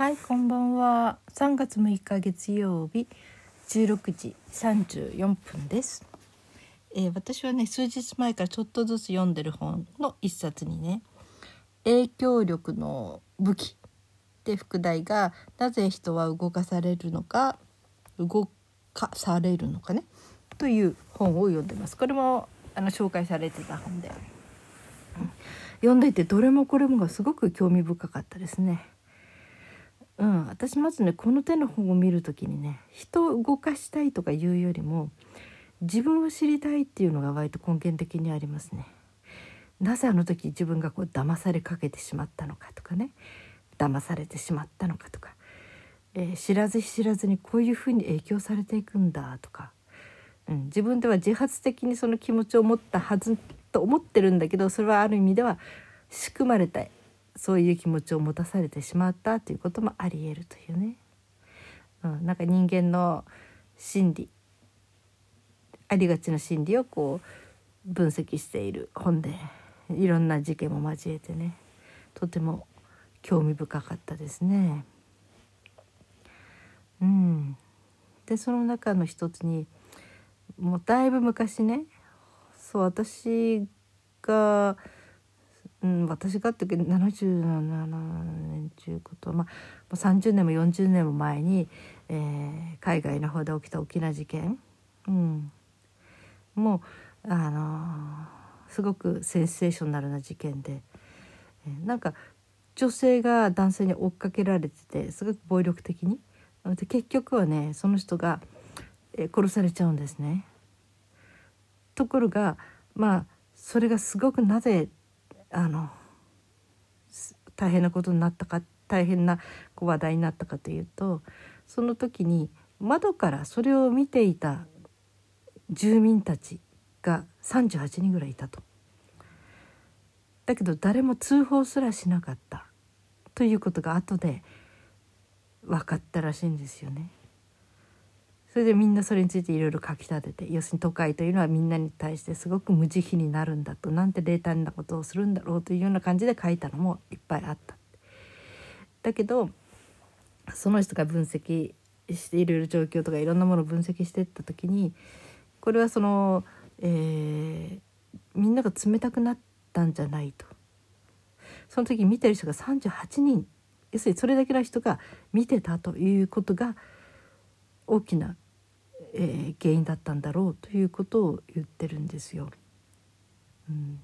はい、こんばんは。3月6日月曜日16時34分です。えー私はね数日前からちょっとずつ読んでる本の一冊にね「影響力の武器」って副題が「なぜ人は動かされるのか動かされるのかね」という本を読んでます。これもあの紹介されてた本で、読んでいてどれもこれもがすごく興味深かったですね。うん、私まずねこの手の本を見る時にね人を動かしたいとかいうよりも自分を知りたいっていうのが割と根源的にありますね。なぜあの時自分がこう騙されかけてしまったのかとかね騙されてしまったのかとか、えー知らず知らずにこういうふうに影響されていくんだとか、うん、自分では自発的にその気持ちを持ったはずと思ってるんだけどそれはある意味では仕組まれたそういう気持ちを持たされてしまったということもありえるというね、うん、なんか人間の心理ありがちな心理をこう分析している本でいろんな事件も交えてねとても興味深かったですね。うん、でその中の一つにもうだいぶ昔ねそう私が、うん、私がっていうか77年中いうことは、まあ、30年も40年も前に、えー海外の方で起きた大きな事件、うん、もうあのーすごくセンセーショナルな事件で、えーなんか女性が男性に追っかけられててすごく暴力的に。で結局はねその人が、えー殺されちゃうんですね。ところがまあそれがすごくなぜあの大変なことになったか大変な話題になったかというとその時に窓からそれを見ていた住民たちが38人ぐらいいたと。だけど誰も通報すらしなかったということが後で分かったらしいんですよね。それでみんなそれについていろいろ書き立てて要するに都会というのはみんなに対してすごく無慈悲になるんだとなんて冷淡なことをするんだろうというような感じで書いたのもいっぱいあった。だけどその人が分析していろいろ状況とかいろんなものを分析していった時にこれはその、えーみんなが冷たくなったんじゃないと。その時見てる人が38人要するにそれだけの人が見てたということが大きな、えー原因だったんだろうということを言ってるんですよ。うん、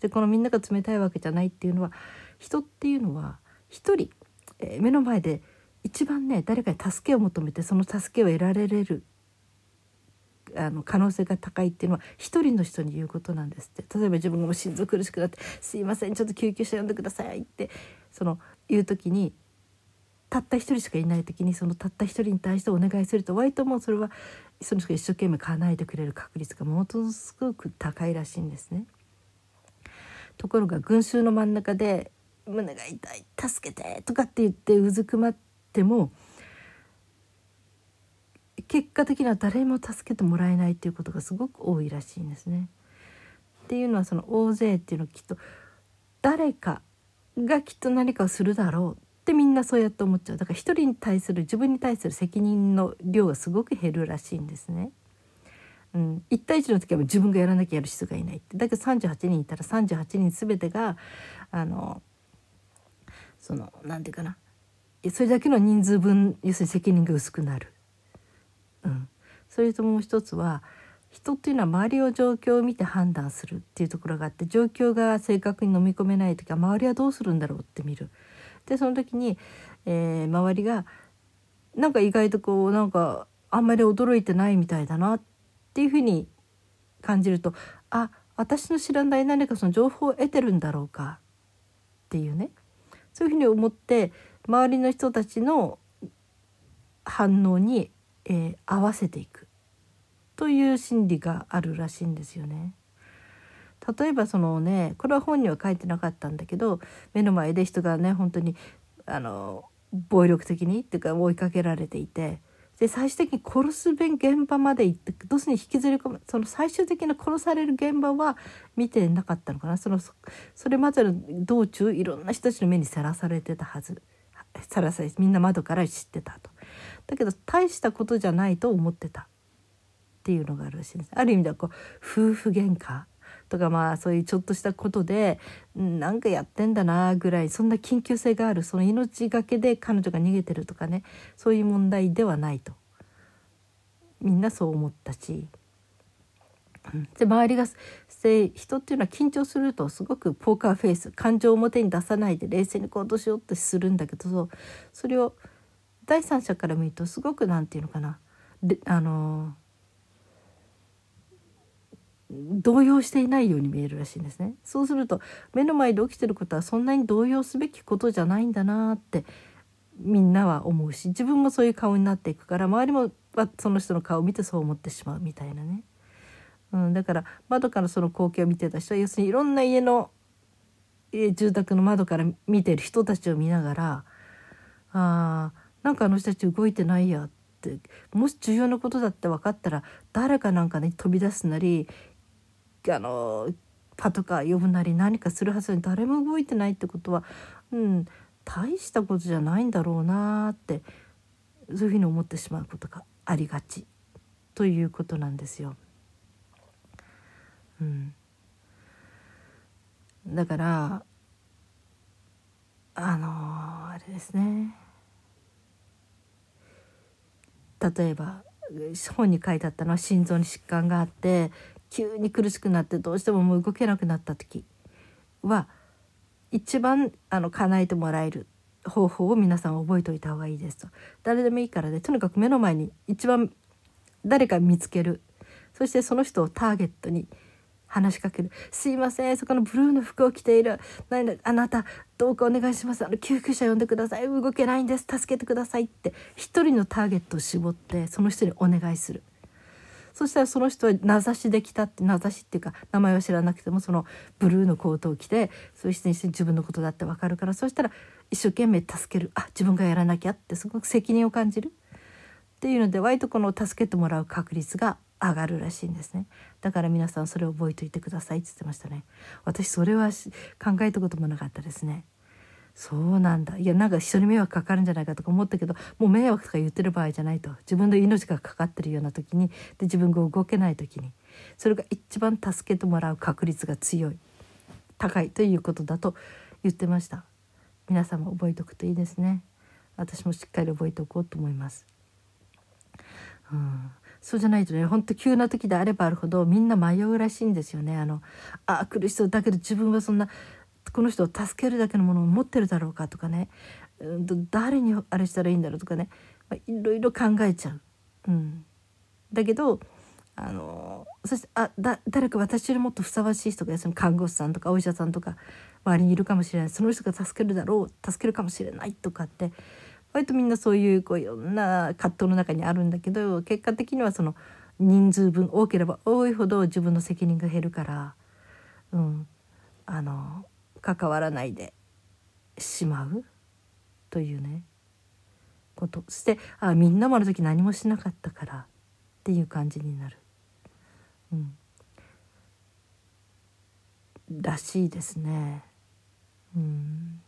でこのみんなが冷たいわけじゃないっていうのは人っていうのは一人、えー目の前で一番ね誰かに助けを求めてその助けを得られるあの可能性が高いっていうのは一人の人に言うことなんですって例えば自分がもう心臓苦しくなって「すいませんちょっと救急車呼んでください」ってその言う時にたった一人しかいない時にそのたった一人に対してお願いすると割ともうそれはその人が一生懸命叶えてくれる確率がものすごく高いらしいんですね。ところが群衆の真ん中で「胸が痛い助けて」とかって言ってうずくまっても結果的には誰も助けてもらえないっていうことがすごく多いらしいんですね。っていうのはその大勢っていうのはきっと誰かがきっと何かをするだろうってみんなそうやって思っちゃうだから一人に対する自分に対する責任の量がすごく減るらしいんですね。うん、1対1の時は自分がやらなきゃやる人がいないってだけど38人いたら38人全てがあのそのなんていうかなそれだけの人数分要するに責任が薄くなる。うん、それともう一つは人っていうのは周りを状況を見て判断するっていうところがあって状況が正確に飲み込めない時は周りはどうするんだろうって見る。でその時に、えー周りがなんか意外とこうなんかあんまり驚いてないみたいだなっていうふうに感じるとあ私の知らない何かその情報を得てるんだろうかっていうねそういうふうに思って周りの人たちの反応に、えー合わせていくという心理があるらしいんですよね。例えばそのねこれは本には書いてなかったんだけど目の前で人がね本当にあの暴力的にっていうか追いかけられていてで最終的に殺す現場まで行ってどうするに引きずり込むその最終的な殺される現場は見てなかったのかなそのそれまでの道中いろんな人たちの目にさらされてたはずさらさらみんな窓から知ってたと。だけど大したことじゃないと思ってたっていうのがあるらしいんです。ある意味ではこう夫婦喧嘩とかまあそういうちょっとしたことでなんかやってんだなぐらいそんな緊急性があるその命がけで彼女が逃げてるとかねそういう問題ではないとみんなそう思ったし。で周りが人っていうのは緊張するとすごくポーカーフェイス感情を表に出さないで冷静に行動しようってするんだけどそれを第三者から見るとすごく何て言うのかなであの動揺していないように見えるらしいんですね。そうすると目の前で起きてることはそんなに動揺すべきことじゃないんだなってみんなは思うし自分もそういう顔になっていくから周りもその人の顔を見てそう思ってしまうみたいなね、うん、だから窓からその光景を見てた人は要するにいろんな家の住宅の窓から見てる人たちを見ながらあなんかあの人たち動いてないやってもし重要なことだって分かったら誰かなんか、ね、飛び出すなりあのパトカー呼ぶなり何かするはずに誰も動いてないってことは、うん、大したことじゃないんだろうなってそういうふうに思ってしまうことがありがち。ということなんですよ。うん、だからあのあれですね。例えば本に書いてあったのは心臓に疾患があって急に苦しくなってどうしてももう動けなくなった時は一番あの叶えてもらえる方法を皆さん覚えておいた方がいいですと。誰でもいいからで、ね、とにかく目の前に一番誰か見つける。そしてその人をターゲットに話しかける「すいませんそこのブルーの服を着ている。何あなたどうかお願いします。あの救急車呼んでください。動けないんです。助けてください」って一人のターゲットを絞ってその人にお願いする。そしたらその人は名指しできたって名指しっていうか名前は知らなくてもそのブルーのコートを着てそういう人に自分のことだって分かるからそしたら一生懸命助ける。あ自分がやらなきゃってすごく責任を感じる。っていうので割とこの助けてもらう確率が上がるらしいんですね。だから皆さんそれを覚えておいてくださいって言ってましたね。私それは考えたこともなかったですね。そうなんだ。いやなんか人に迷惑かかるんじゃないかとか思ったけどもう迷惑とか言ってる場合じゃないと。自分の命がかかってるような時にで自分が動けない時に。それが一番助けてもらう確率が強い。高いということだと言ってました。皆さんも覚えておくといいですね。私もしっかり覚えておこうと思います。うん。そうじゃないとねほんと急な時であればあるほどみんな迷うらしいんですよね。あのあ苦しそうだけど自分はそんなこの人を助けるだけのものを持ってるだろうかとかね、うん、誰にあれしたらいいんだろうとかね、まあ、いろいろ考えちゃう。うん、だけどあのそしてあだ誰か私よりもっとふさわしい人がその看護師さんとかお医者さんとか周りにいるかもしれない。その人が助けるだろう助けるかもしれないとかって。割とみんなそういうこういろんな葛藤の中にあるんだけど結果的にはその人数分多ければ多いほど自分の責任が減るから、うん、あの関わらないでしまう？というね。こと。そしてあみんなもあの時何もしなかったからっていう感じになる。うん、らしいですね。うん。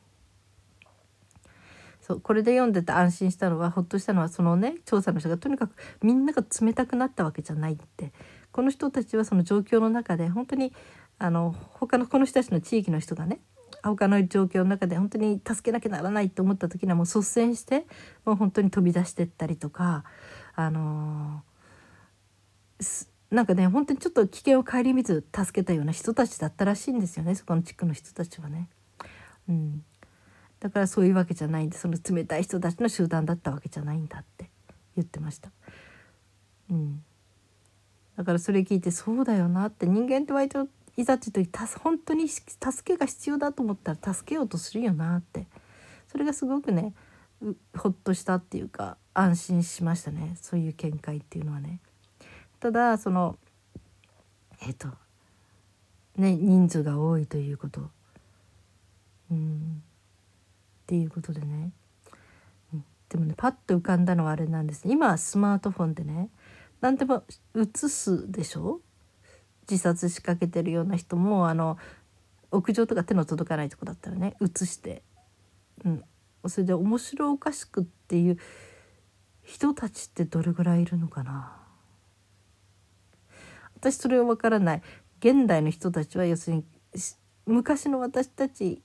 そうこれで読んでて安心したのはほっとしたのはそのね調査の人がとにかくみんなが冷たくなったわけじゃないって。この人たちはその状況の中で本当にあの他のこの人たちの地域の人がね他の状況の中で本当に助けなきゃならないと思った時にはもう率先してもう本当に飛び出してったりとかあの、なんかね本当にちょっと危険を顧みず助けたような人たちだったらしいんですよねそこの地区の人たちはね。うん、だからそういうわけじゃないんでその冷たい人たちの集団だったわけじゃないんだって言ってました。うん、だからそれ聞いてそうだよなって人間って割といざっていう時本当に助けが必要だと思ったら助けようとするよなって。それがすごくねほっとしたっていうか安心しましたね。そういう見解っていうのはね。ただそのえっ、とね人数が多いということ。うん。っていうことでね、でもねパッと浮かんだのはあれなんです今はスマートフォンでね何でも映すでしょ？自殺しかけてるような人もあの屋上とか手の届かないとこだったらね映して、うん、それで面白おかしくっていう人たちってどれぐらいいるのかな。私それは分からない。現代の人たちは要するに昔の私たち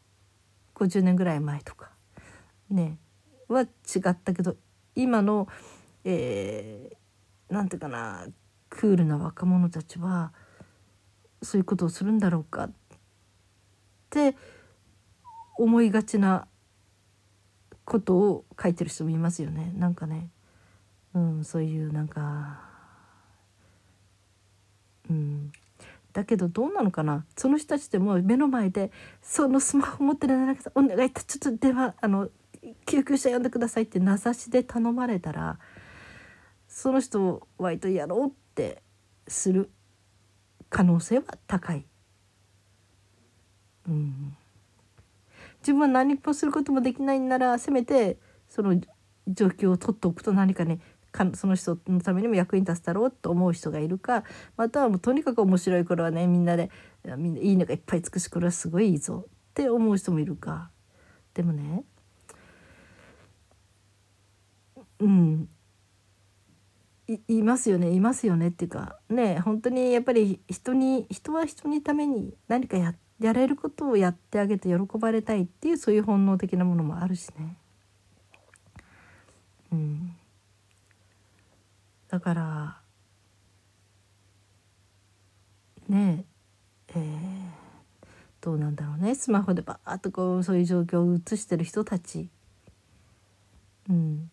50年ぐらい前とか。ね。は違ったけど今の、えー、ていうかなクールな若者たちはそういうことをするんだろうかって思いがちなことを書いてる人もいますよね。なんかね、うん、そういうなんか。うん。だけどどうなのかな。その人たちでも目の前でそのスマホ持ってるなお願いちょっと電話あの救急車呼んでくださいって名指しで頼まれたらその人を割とやろうってする可能性は高い。うん、自分は何もすることもできないんならせめてその状況を取っておくと何かねかその人のためにも役に立つだろうと思う人がいるかまたはもうとにかく面白い頃はねみんなでみんないいのがいっぱい尽くしこれはすごいいいぞって思う人もいるか。でもねうん。いますよねいますよねっていうかね本当にやっぱり人に人は人にために何かややれることをやってあげて喜ばれたいっていうそういう本能的なものもあるしね。うん、だからねええー、どうなんだろうねスマホでバーッとこうそういう状況を映してる人たち。うん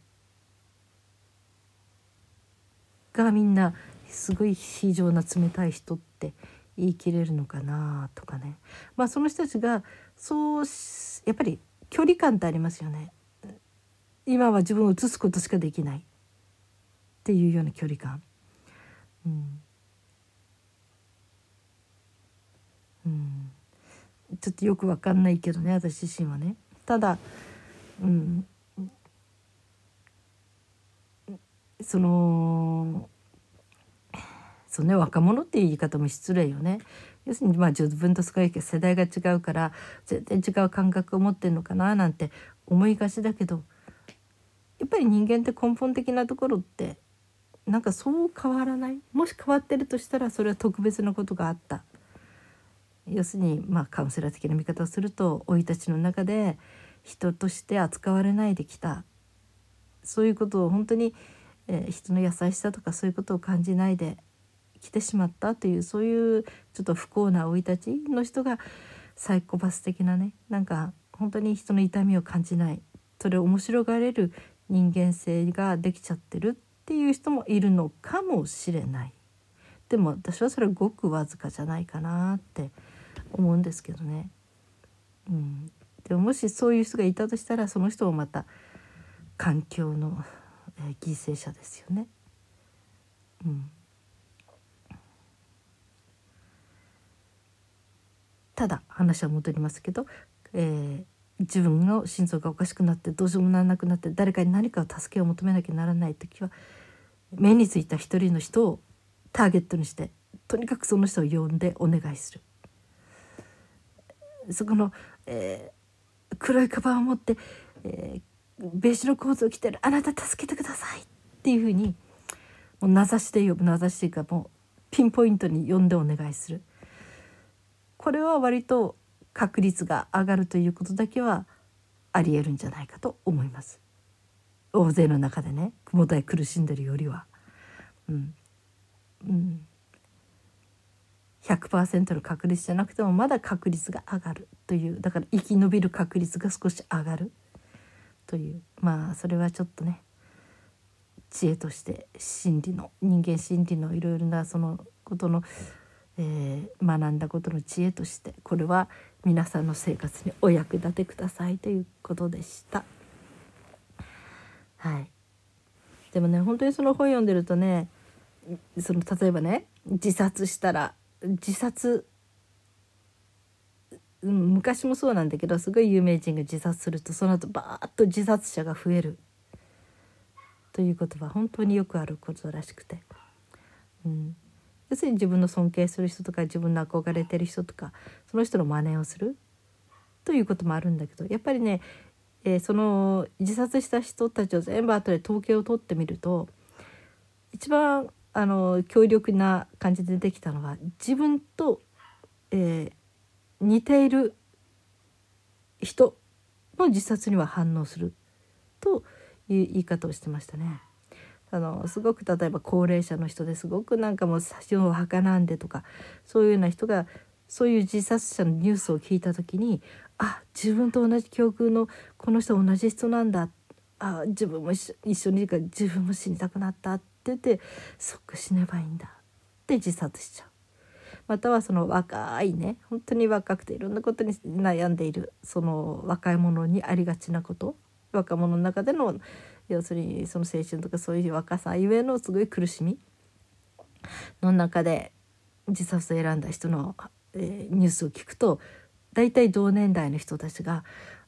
がみんなすごい非常な冷たい人って言い切れるのかなとかね。まあその人たちがそうやっぱり距離感ってありますよね。今は自分を映すことしかできないっていうような距離感。うん。うん。ちょっとよくわかんないけどね私自身はね。ただうん。そのそうね若者っていう言い方も失礼よね。要するにまあ自分とすごい世代が違うから全然違う感覚を持ってるのかななんて思いがちだけどやっぱり人間って根本的なところってなんかそう変わらない？もし変わってるとしたらそれは特別なことがあった。要するにまあカウンセラー的な見方をすると生い立ちの中で人として扱われないできた。そういうことを本当にえー、人の優しさとかそういうことを感じないで来てしまったというそういうちょっと不幸な生い立ちの人がサイコパス的なねなんか本当に人の痛みを感じないそれを面白がれる人間性ができちゃってるっていう人もいるのかもしれないでも私はそれごくわずかじゃないかなって思うんですけどね。うん、でももしそういう人がいたとしたらその人もまた環境のえー、犠牲者ですよね。うん、ただ話は戻りますけど、えー、自分の心臓がおかしくなってどうしようもならなくなって誰かに何かを助けを求めなきゃならない時は目についた一人の人をターゲットにしてとにかくその人を呼んでお願いする。そこの、えー、黒いカバンを持って、えー、ベージュのコートを着てるあなた助けてくださいっていうふうにもう名指しで呼ぶ名指しというかもうピンポイントに呼んでお願いするこれは割と確率が上がるということだけはありえるんじゃないかと思います大勢の中でね雲台苦しんでるよりはうんうん100%の確率じゃなくてもまだ確率が上がるというだから生き延びる確率が少し上がるというまあそれはちょっとね知恵として心理の人間心理のいろいろなそのことの、えー、学んだことの知恵としてこれは皆さんの生活にお役立てくださいということでした。はい、でもね本当にその本読んでるとねその例えばね自殺したら自殺うん、昔もそうなんだけどすごい有名人が自殺するとその後バーッと自殺者が増える。ということは本当によくあることらしくて、うん、要するに自分の尊敬する人とか自分の憧れてる人とかその人の真似をする。ということもあるんだけどやっぱりねえー、その自殺した人たちを全部後で統計を取ってみると一番あの強力な感じで出てきたのは自分と、えー、似ている人の自殺には反応するという言い方をしてましたね。あのすごく例えば高齢者の人ですごくなんかもう死をはかなんでとかそういうような人がそういう自殺者のニュースを聞いた時にあ自分と同じ境遇のこの人同じ人なんだあ自分も一緒にいるから自分も死にたくなったって言って即死ねばいいんだって自殺しちゃう。またはその若いね本当に若くていろんなことに悩んでいるその若い者にありがちなこと若者の中での要するにその青春とかそういう若さゆえのすごい苦しみの中で自殺を選んだ人の、えー、ニュースを聞くと大体同年代の人たちが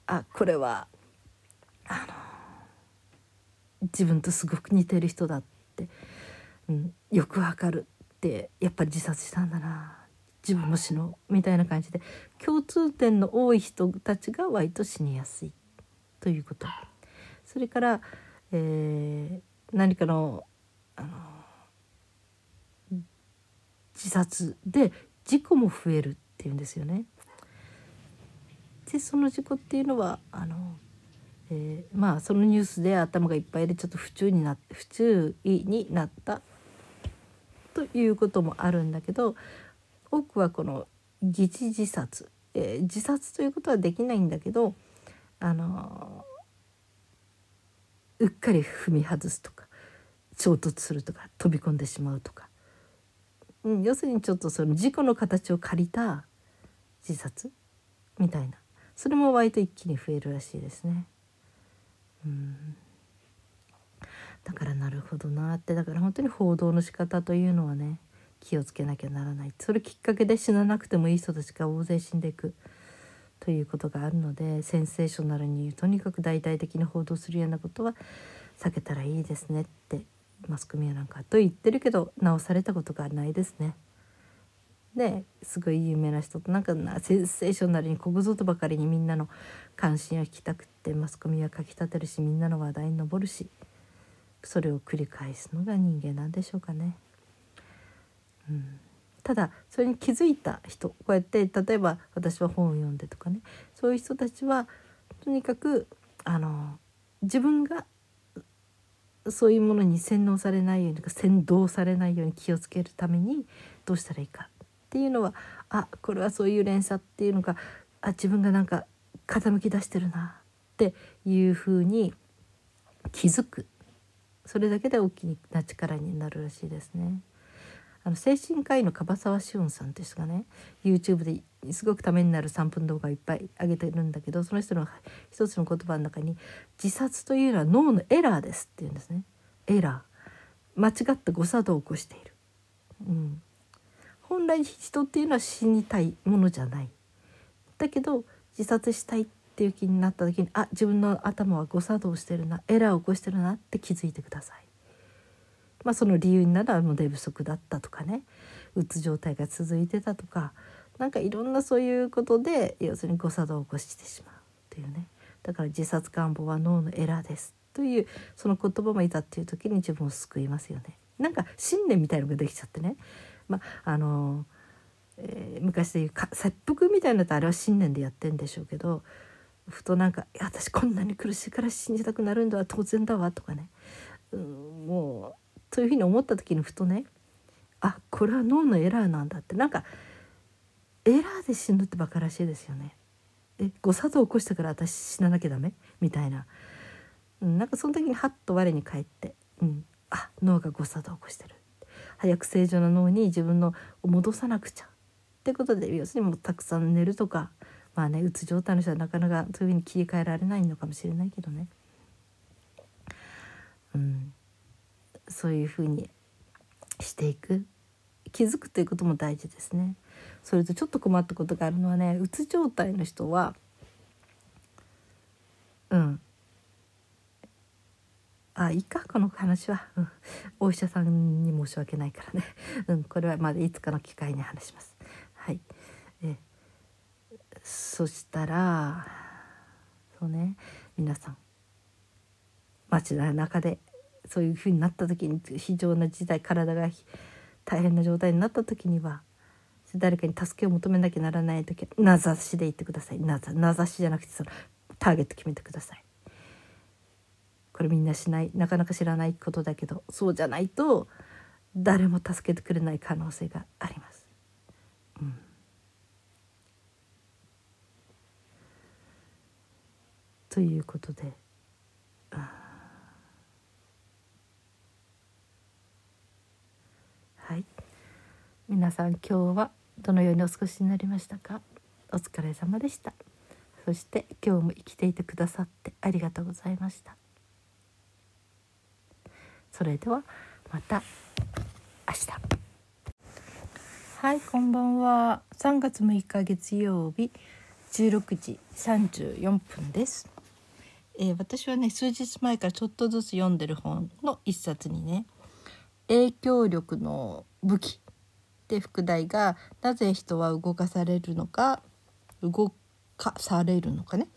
あこれはあの自分とすごく似てる人だって、うん、よくわかる。ってやっぱり自殺したんだな。自分も死のう。みたいな感じで。共通点の多い人たちが割と死にやすいということ。それから、えー、何かのあの自殺で事故も増えるっていうんですよね。でその事故っていうのはあの、えー、まあそのニュースで頭がいっぱいでちょっと不注意にな不注意になったということもあるんだけど多くはこの疑似自殺、えー、自殺ということはできないんだけどあのうっかり踏み外すとか衝突するとか飛び込んでしまうとか、うん、要するにちょっとその事故の形を借りた自殺みたいな。それも割と一気に増えるらしいですね。うん。だからなるほどなってだから本当に報道の仕方というのはね気をつけなきゃならない。それきっかけで死ななくてもいい人たちが大勢死んでいく。ということがあるのでセンセーショナルにとにかく大々的に報道するようなことは避けたらいいですねってマスコミはなんかと言ってるけど直されたことがないですね。ですごい有名な人となんかセンセーショナルにこぐぞとばかりにみんなの関心を引きたくってマスコミはかきたてるしみんなの話題に上るし。それを繰り返すのが人間なんでしょうかね。うん、ただそれに気づいた人こうやって例えば私は本を読んでとかね。そういう人たちはとにかくあの自分がそういうものに洗脳されないように先導されないように気をつけるためにどうしたらいいかっていうのはあこれはそういう連鎖っていうのがあ自分がなんか傾き出してるなっていうふうに気づく。それだけで大きな力になるらしいですね。あの精神科医の樺沢志音さんって人がね YouTube ですごくためになる3分動画いっぱい上げてるんだけどその人の一つの言葉の中に「自殺というのは脳のエラーです」って言うんですね。エラー間違った誤作動を起こしている。うん、本来人っていうのは死にたいものじゃない。だけど自殺したいっていう気になった時にあ自分の頭は誤作動してるなエラーを起こしてるなって気づいてください。まあ、その理由になら寝不足だったとかねうつ状態が続いてたとかなんかいろんなそういうことで要するに誤作動を起こしてしまうというねだから自殺願望は脳のエラーですというその言葉もいたっていう時に自分を救いますよね。なんか信念みたいのができちゃってね、まああのえー、昔でいうか切腹みたいなのってあれは信念でやってんでしょうけどふとなんか「私こんなに苦しいから死にたくなるんだわ当然だわ」とかね、うん、もうそういうふうに思った時にふとねあこれは脳のエラーなんだって。なんかエラーで死ぬってバカらしいですよね。え誤作動起こしたから私死ななきゃダメ？みたいな、うん、なんかその時にハッと我に返って、うん、あ脳が誤作動を起こしてる。早く正常な脳に自分のを戻さなくちゃ。ってことで要するにもうたくさん寝るとかまあねうつ状態の人はなかなかそういうふうに切り替えられないのかもしれないけどね。うん。そういうふうにしていく。気づくということも大事ですね。それとちょっと困ったことがあるのはねうつ状態の人はうん。あいいかこの話は、お医者さんに申し訳ないからね、うん、これはまだいつかの機会に話します。はい。そしたらそうね皆さん街の中でそういうふうになった時に非常な事態体が大変な状態になった時には誰かに助けを求めなきゃならない時は名指しで言ってください名指しじゃなくてそのターゲット決めてください。これみんなしないなかなか知らないことだけどそうじゃないと誰も助けてくれない可能性があります。うん、ということで。はい。皆さん今日はどのようにお過ごしになりましたか？お疲れ様でした。そして今日も生きていてくださってありがとうございました。それではまた明日。はいこんばんは。3月6日月曜日16時34分です、えー、私はね数日前からちょっとずつ読んでる本の一冊にね影響力の武器で副題が「なぜ人は動かされるのか動かされるのかね」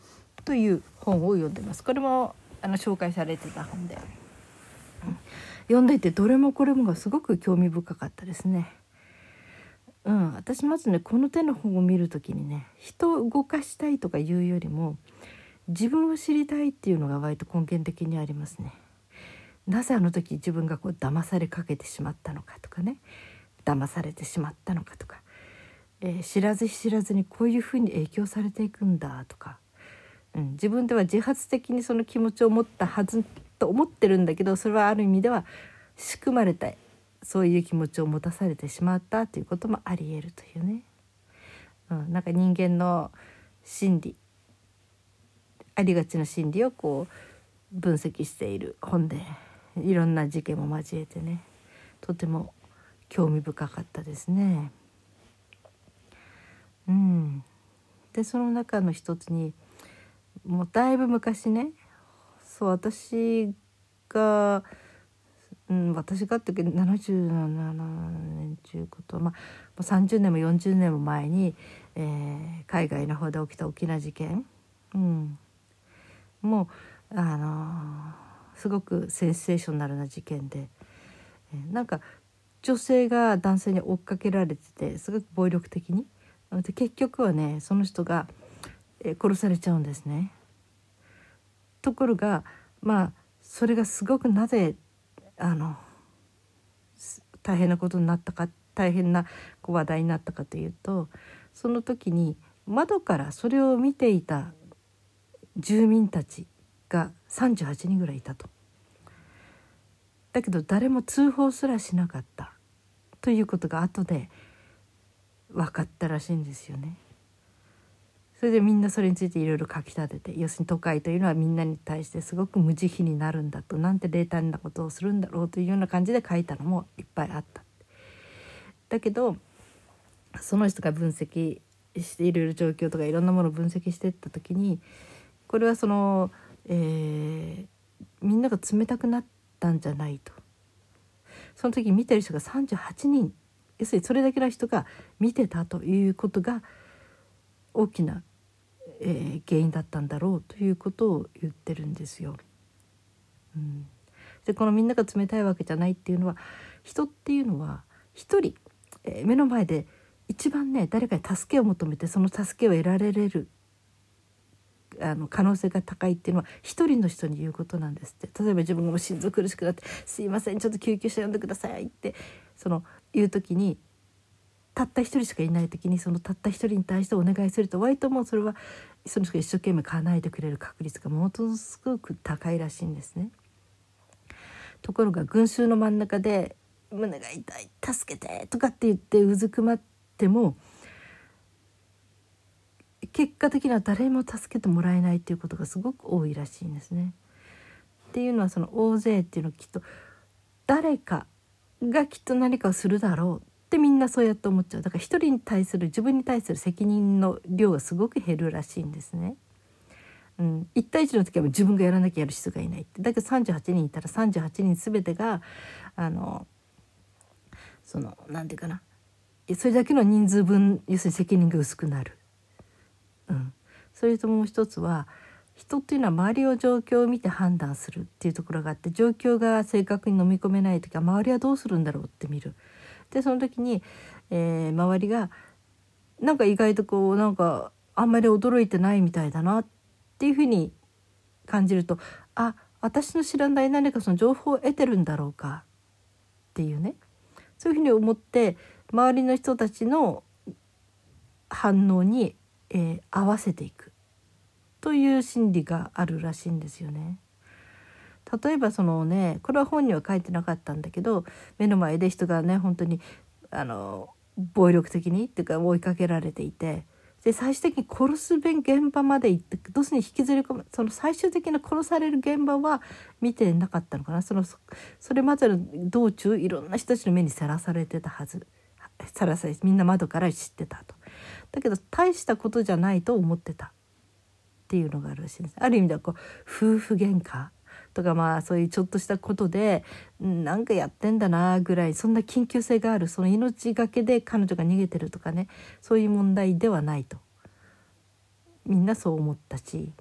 という本を読んでます。これもあの紹介されてた本で、うん、読んでいてどれもこれもがすごく興味深かったですね。うん、私まずねこの手の本を見る時にね人を動かしたいとかいうよりも自分を知りたいっていうのが割と根源的にありますね。なぜあの時自分がこう騙されかけてしまったのかとかね。騙されてしまったのかとか、えー、知らず知らずにこういうふうに影響されていくんだとか、うん、自分では自発的にその気持ちを持ったはずと思ってるんだけどそれはある意味では仕組まれたそういう気持ちを持たされてしまったということもありえるというね、うん、なんか人間の心理ありがちな心理をこう分析している本でいろんな事件も交えてねとても興味深かったですね。うん、でその中の一つにもうだいぶ昔ねそう私が、うん、私がって77年中いうこと、まあ、30年も40年も前に、えー、海外の方で起きた大きな事件、うん、もうあのすごくセンセーショナルな事件で、えー、なんか女性が男性に追っかけられててすごく暴力的にで結局はねその人が、えー、殺されちゃうんですね。ところがまあそれがすごくなぜあの大変なことになったか大変な話題になったかというとその時に窓からそれを見ていた住民たちが38人ぐらいいたと。だけど誰も通報すらしなかったということが後で分かったらしいんですよね。それでみんなそれについていろいろ書き立てて要するに都会というのはみんなに対してすごく無慈悲になるんだとなんて冷淡なことをするんだろうというような感じで書いたのもいっぱいあった。だけどその人が分析していろいろ状況とかいろんなものを分析していった時にこれはそのえー、みんなが冷たくなったんじゃないと。その時見てる人が38人要するにそれだけの人が見てたということが大きな、えー、原因だったんだろうということを言ってるんですよ。うん、でこのみんなが冷たいわけじゃないっていうのは人っていうのは一人、えー、目の前で一番ね誰かに助けを求めてその助けを得られるあの可能性が高いっていうのは一人の人に言うことなんですって例えば自分がも心臓苦しくなって「すいませんちょっと救急車呼んでください」ってその言う時にたった一人しかいない時にそのたった一人に対してお願いすると割ともうそれはその人が一生懸命叶えてくれる確率がものすごく高いらしいんですね。ところが群衆の真ん中で「胸が痛い助けて」とかって言ってうずくまっても結果的には誰も助けてもらえないっていうことがすごく多いらしいんですね。っていうのはその大勢っていうのはきっと誰かがきっと何かをするだろうってみんなそうやって思っちゃう。だから一人に対する自分に対する責任の量がすごく減るらしいんですね。うん、1対1の時は自分がやらなきゃやる人がいないって。だけど38人いたら38人全てがあのその何て言うかな。それだけの人数分要するに責任が薄くなる。うん、それともう一つは人っていうのは周りを状況を見て判断するっていうところがあって状況が正確に飲み込めない時は周りはどうするんだろうって見る。でその時に、えー、周りがなんか意外とこうなんかあんまり驚いてないみたいだなっていうふうに感じるとあ私の知らない何かその情報を得てるんだろうかっていうねそういうふうに思って周りの人たちの反応に、えー、合わせていくという心理があるらしいんですよね。例えばそのねこれは本には書いてなかったんだけど目の前で人がね本当にあの暴力的にっていうか追いかけられていてで最終的に殺す現場まで行ってどうするに引きずり込むその最終的な殺される現場は見てなかったのかなそのそれまでの道中いろんな人たちの目にさらされてたはずさらされみんな窓から知ってたと。だけど大したことじゃないと思ってたっていうのがあるらしいんです。ある意味ではこう夫婦喧嘩とかまあそういうちょっとしたことでなんかやってんだなぐらいそんな緊急性があるその命がけで彼女が逃げてるとかねそういう問題ではないとみんなそう思ったし。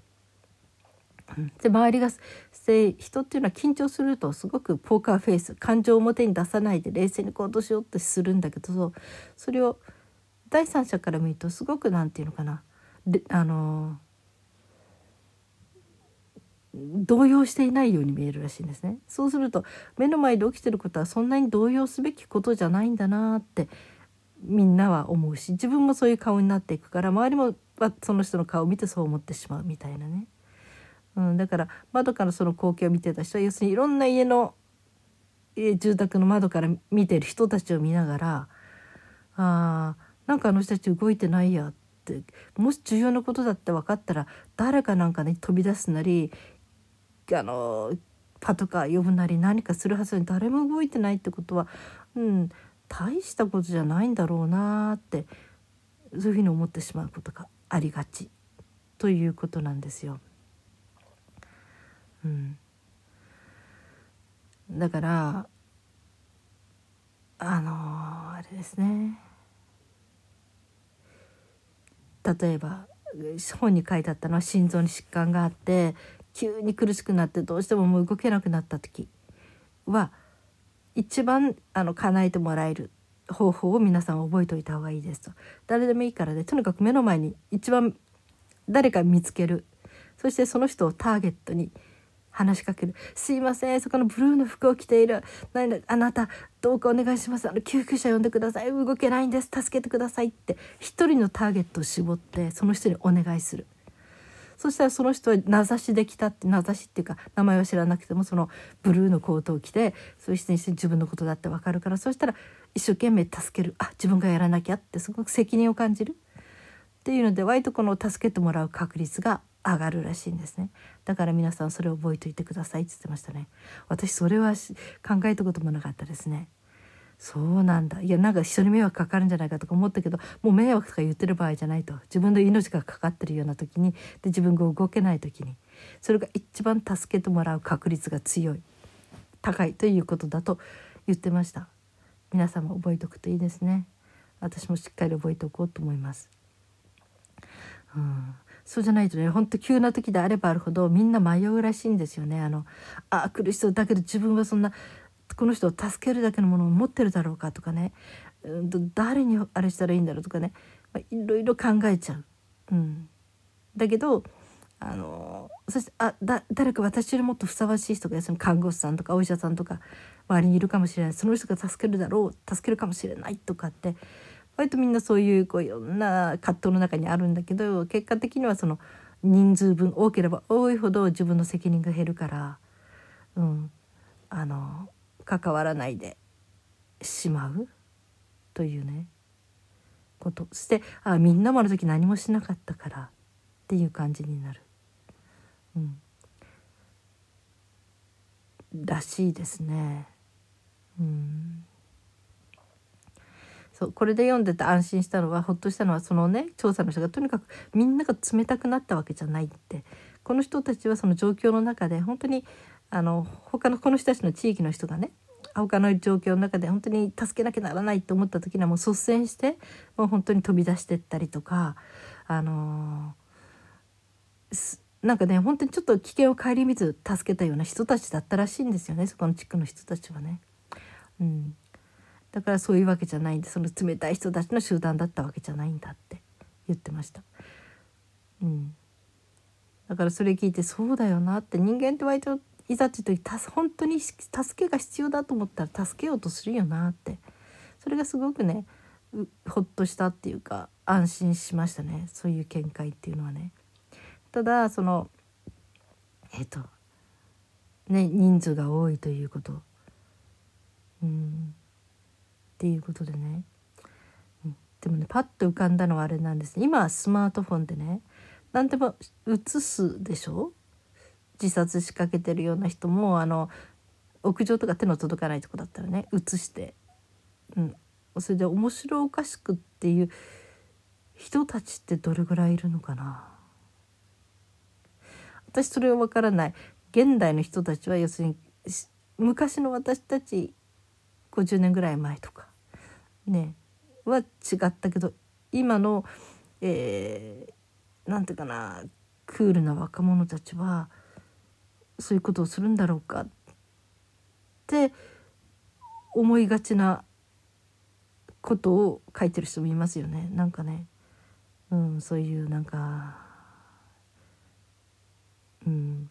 で周りが人っていうのは緊張するとすごくポーカーフェイス感情を表に出さないで冷静に行動しようってするんだけどそれを第三者から見るとすごく何て言うのかな。あの動揺していないように見えるらしいんですね。そうすると目の前で起きてることはそんなに動揺すべきことじゃないんだなってみんなは思うし自分もそういう顔になっていくから周りもその人の顔を見てそう思ってしまうみたいなね、うん、だから窓からその光景を見てた人は要するにいろんな家の住宅の窓から見てる人たちを見ながらあなんかあの人たち動いてないやってもし重要なことだって分かったら誰かなんかに飛び出すなりあのパトカー呼ぶなり何かするはずに誰も動いてないってことは、うん、大したことじゃないんだろうなってそういうふうに思ってしまうことがありがち。ということなんですよ。うん、だからあのー、あれですね。例えば本に書いてあったのは心臓に疾患があって急に苦しくなってどうしてももう動けなくなった時は一番あの叶えてもらえる方法を皆さん覚えておいた方がいいですと。誰でもいいからで、ね、とにかく目の前に一番誰か見つける。そしてその人をターゲットに話しかける「すいませんそこのブルーの服を着ている。あなたどうかお願いします。あの救急車呼んでください。動けないんです。助けてください」って。一人のターゲットを絞ってその人にお願いする。そしたらその人は名指しで来たって名指しっていうか名前は知らなくてもそのブルーのコートを着てそういう人にして自分のことだって分かるからそしたら一生懸命助ける。あ自分がやらなきゃってすごく責任を感じる。っていうので割とこの助けてもらう確率が上がるらしいんですね。だから皆さんそれを覚えておいてくださいって言ってましたね。私それは考えたこともなかったですね。そうなんだ。いやなんか人に迷惑かかるんじゃないかとか思ったけどもう迷惑とか言ってる場合じゃないと。自分の命がかかってるような時にで自分が動けない時にそれが一番助けてもらう確率が強い高いということだと言ってました。皆さんも覚えておくといいですね。私もしっかり覚えておこうと思います。うん。そうじゃないとねほんと急な時であればあるほどみんな迷うらしいんですよね。あのあ苦しそうだけど自分はそんなこの人を助けるだけのものを持ってるだろうかとかね、うん、誰にあれしたらいいんだろうとかね、まあ、いろいろ考えちゃう。うん、だけどあのそしてあだ誰か私よりもっとふさわしい人がその看護師さんとかお医者さんとか周りにいるかもしれない。その人が助けるだろう。助けるかもしれないとかって割とみんなそういうこういろんな葛藤の中にあるんだけど結果的にはその人数分多ければ多いほど自分の責任が減るから、うん、あの関わらないでしまうというねことそしてあみんなもあの時何もしなかったからっていう感じになる。うん、らしいですね。うんそうこれで読んでて安心したのはほっとしたのはそのね調査の人がとにかくみんなが冷たくなったわけじゃないってこの人たちはその状況の中で本当にあの他のこの人たちの地域の人がね他の状況の中で本当に助けなきゃならないと思った時にはもう率先してもう本当に飛び出してったりとかあのなんかね本当にちょっと危険を顧みず助けたような人たちだったらしいんですよねそこの地区の人たちはね。うん、だからそういうわけじゃないんでその冷たい人たちの集団だったわけじゃないんだって。言ってました。うん、だからそれ聞いてそうだよなって。人間って割といざという時本当に助けが必要だと思ったら助けようとするよなって。それがすごくねほっとしたっていうか安心しましたね。そういう見解っていうのはね。ただそのえっ、ー、とね人数が多いということ。うん。っていうことでね、うん、でもねパッと浮かんだのはあれなんです今はスマートフォンでね何でも映すでしょ？自殺しかけてるような人もあの屋上とか手の届かないとこだったらね映して、うん、それで面白おかしくっていう人たちってどれぐらいいるのかな？私それは分からない。現代の人たちは要するに昔の私たち50年ぐらい前とか。ね。は違ったけど今の、えー、ていうかなクールな若者たちはそういうことをするんだろうかって思いがちなことを書いてる人もいますよね。なんかね、うん、そういうなんかうん、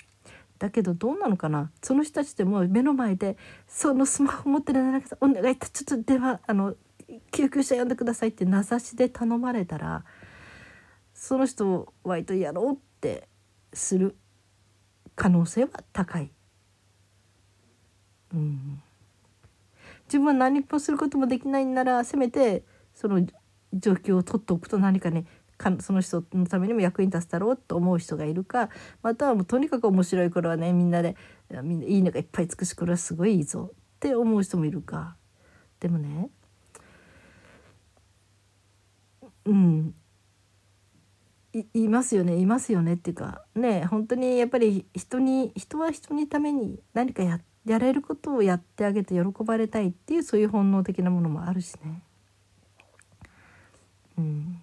だけどどうなのかな。その人たちでも目の前でそのスマホ持ってる中お願いちょっと電話あの救急車呼んでくださいって名指しで頼まれたらその人を割とやろうってする可能性は高い。うん、自分は何もすることもできないんならせめてその状況を取っておくと何かねかその人のためにも役に立つだろうと思う人がいるかまたはもうとにかく面白い頃はねみんなでみんないいねがいっぱいつくしこれはすごいいいぞって思う人もいるかでもねうん。いますよね。いますよねっていうかね本当にやっぱり人に人は人にために何かややれることをやってあげて喜ばれたいっていうそういう本能的なものもあるしね。うん。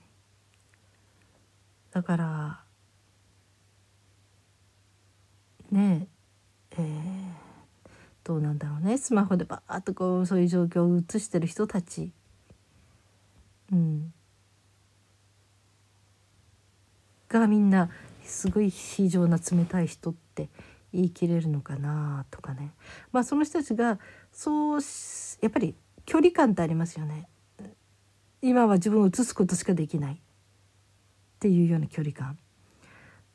だからねええー、どうなんだろうね。スマホでバーッとこうそういう状況を映してる人たち。うん。がみんなすごい非常な冷たい人って言い切れるのかなとかね。まあその人たちがそうやっぱり距離感ってありますよね。今は自分を映すことしかできないっていうような距離感。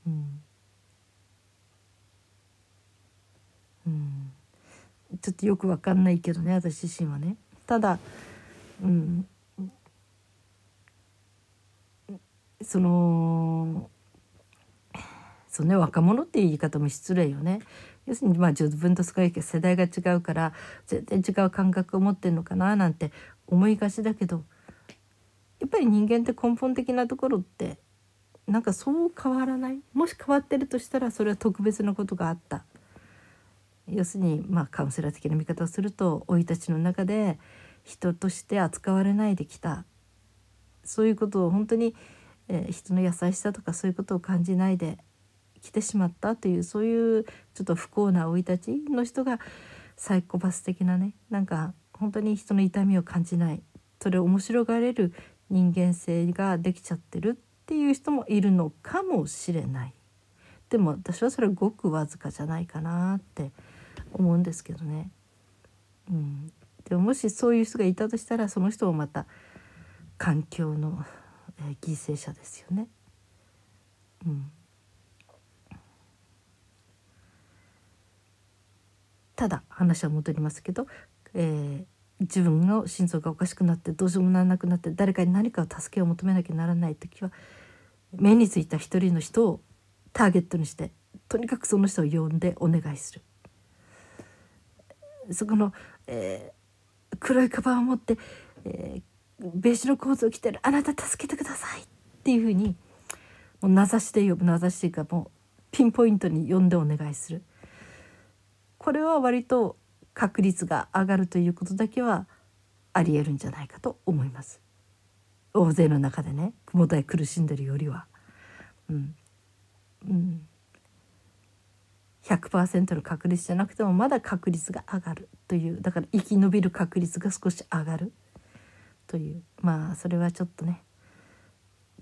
うん。うん、ちょっとよくわかんないけどね私自身はね。ただ、うん、そのそうね若者っていう言い方も失礼よね。要するにまあ自分とすごい世代が違うから全然違う感覚を持ってるのかななんて思いがちだけどやっぱり人間って根本的なところってなんかそう変わらない？もし変わってるとしたらそれは特別なことがあった。要するにまあカウンセラー的な見方をすると生い立ちの中で人として扱われないできた。そういうことを本当に、えー、人の優しさとかそういうことを感じないで来てしまったというそういうちょっと不幸な生い立ちの人がサイコパス的なねなんか本当に人の痛みを感じない。それを面白がれる人間性ができちゃってるっていう人もいるのかもしれない。でも私はそれごくわずかじゃないかなって思うんですけどね。うん、でももしそういう人がいたとしたらその人もまた環境の、え、犠牲者ですよね。うん、ただ話は戻りますけど、えー、自分の心臓がおかしくなってどうしようもならなくなって誰かに何かを助けを求めなきゃならない時は目についた一人の人をターゲットにしてとにかくその人を呼んでお願いする。そこの、えー、黒いカバンを持って、えー、ベージュのコートを着てるあなた助けてくださいっていうふうにもう名指しで呼ぶ名指しというかもうピンポイントに呼んでお願いする。これは割と確率が上がるということだけはありえるんじゃないかと思います。大勢の中でね雲台苦しんでるよりは。うんうん、100%の確率じゃなくてもまだ確率が上がるというだから生き延びる確率が少し上がるというまあそれはちょっとね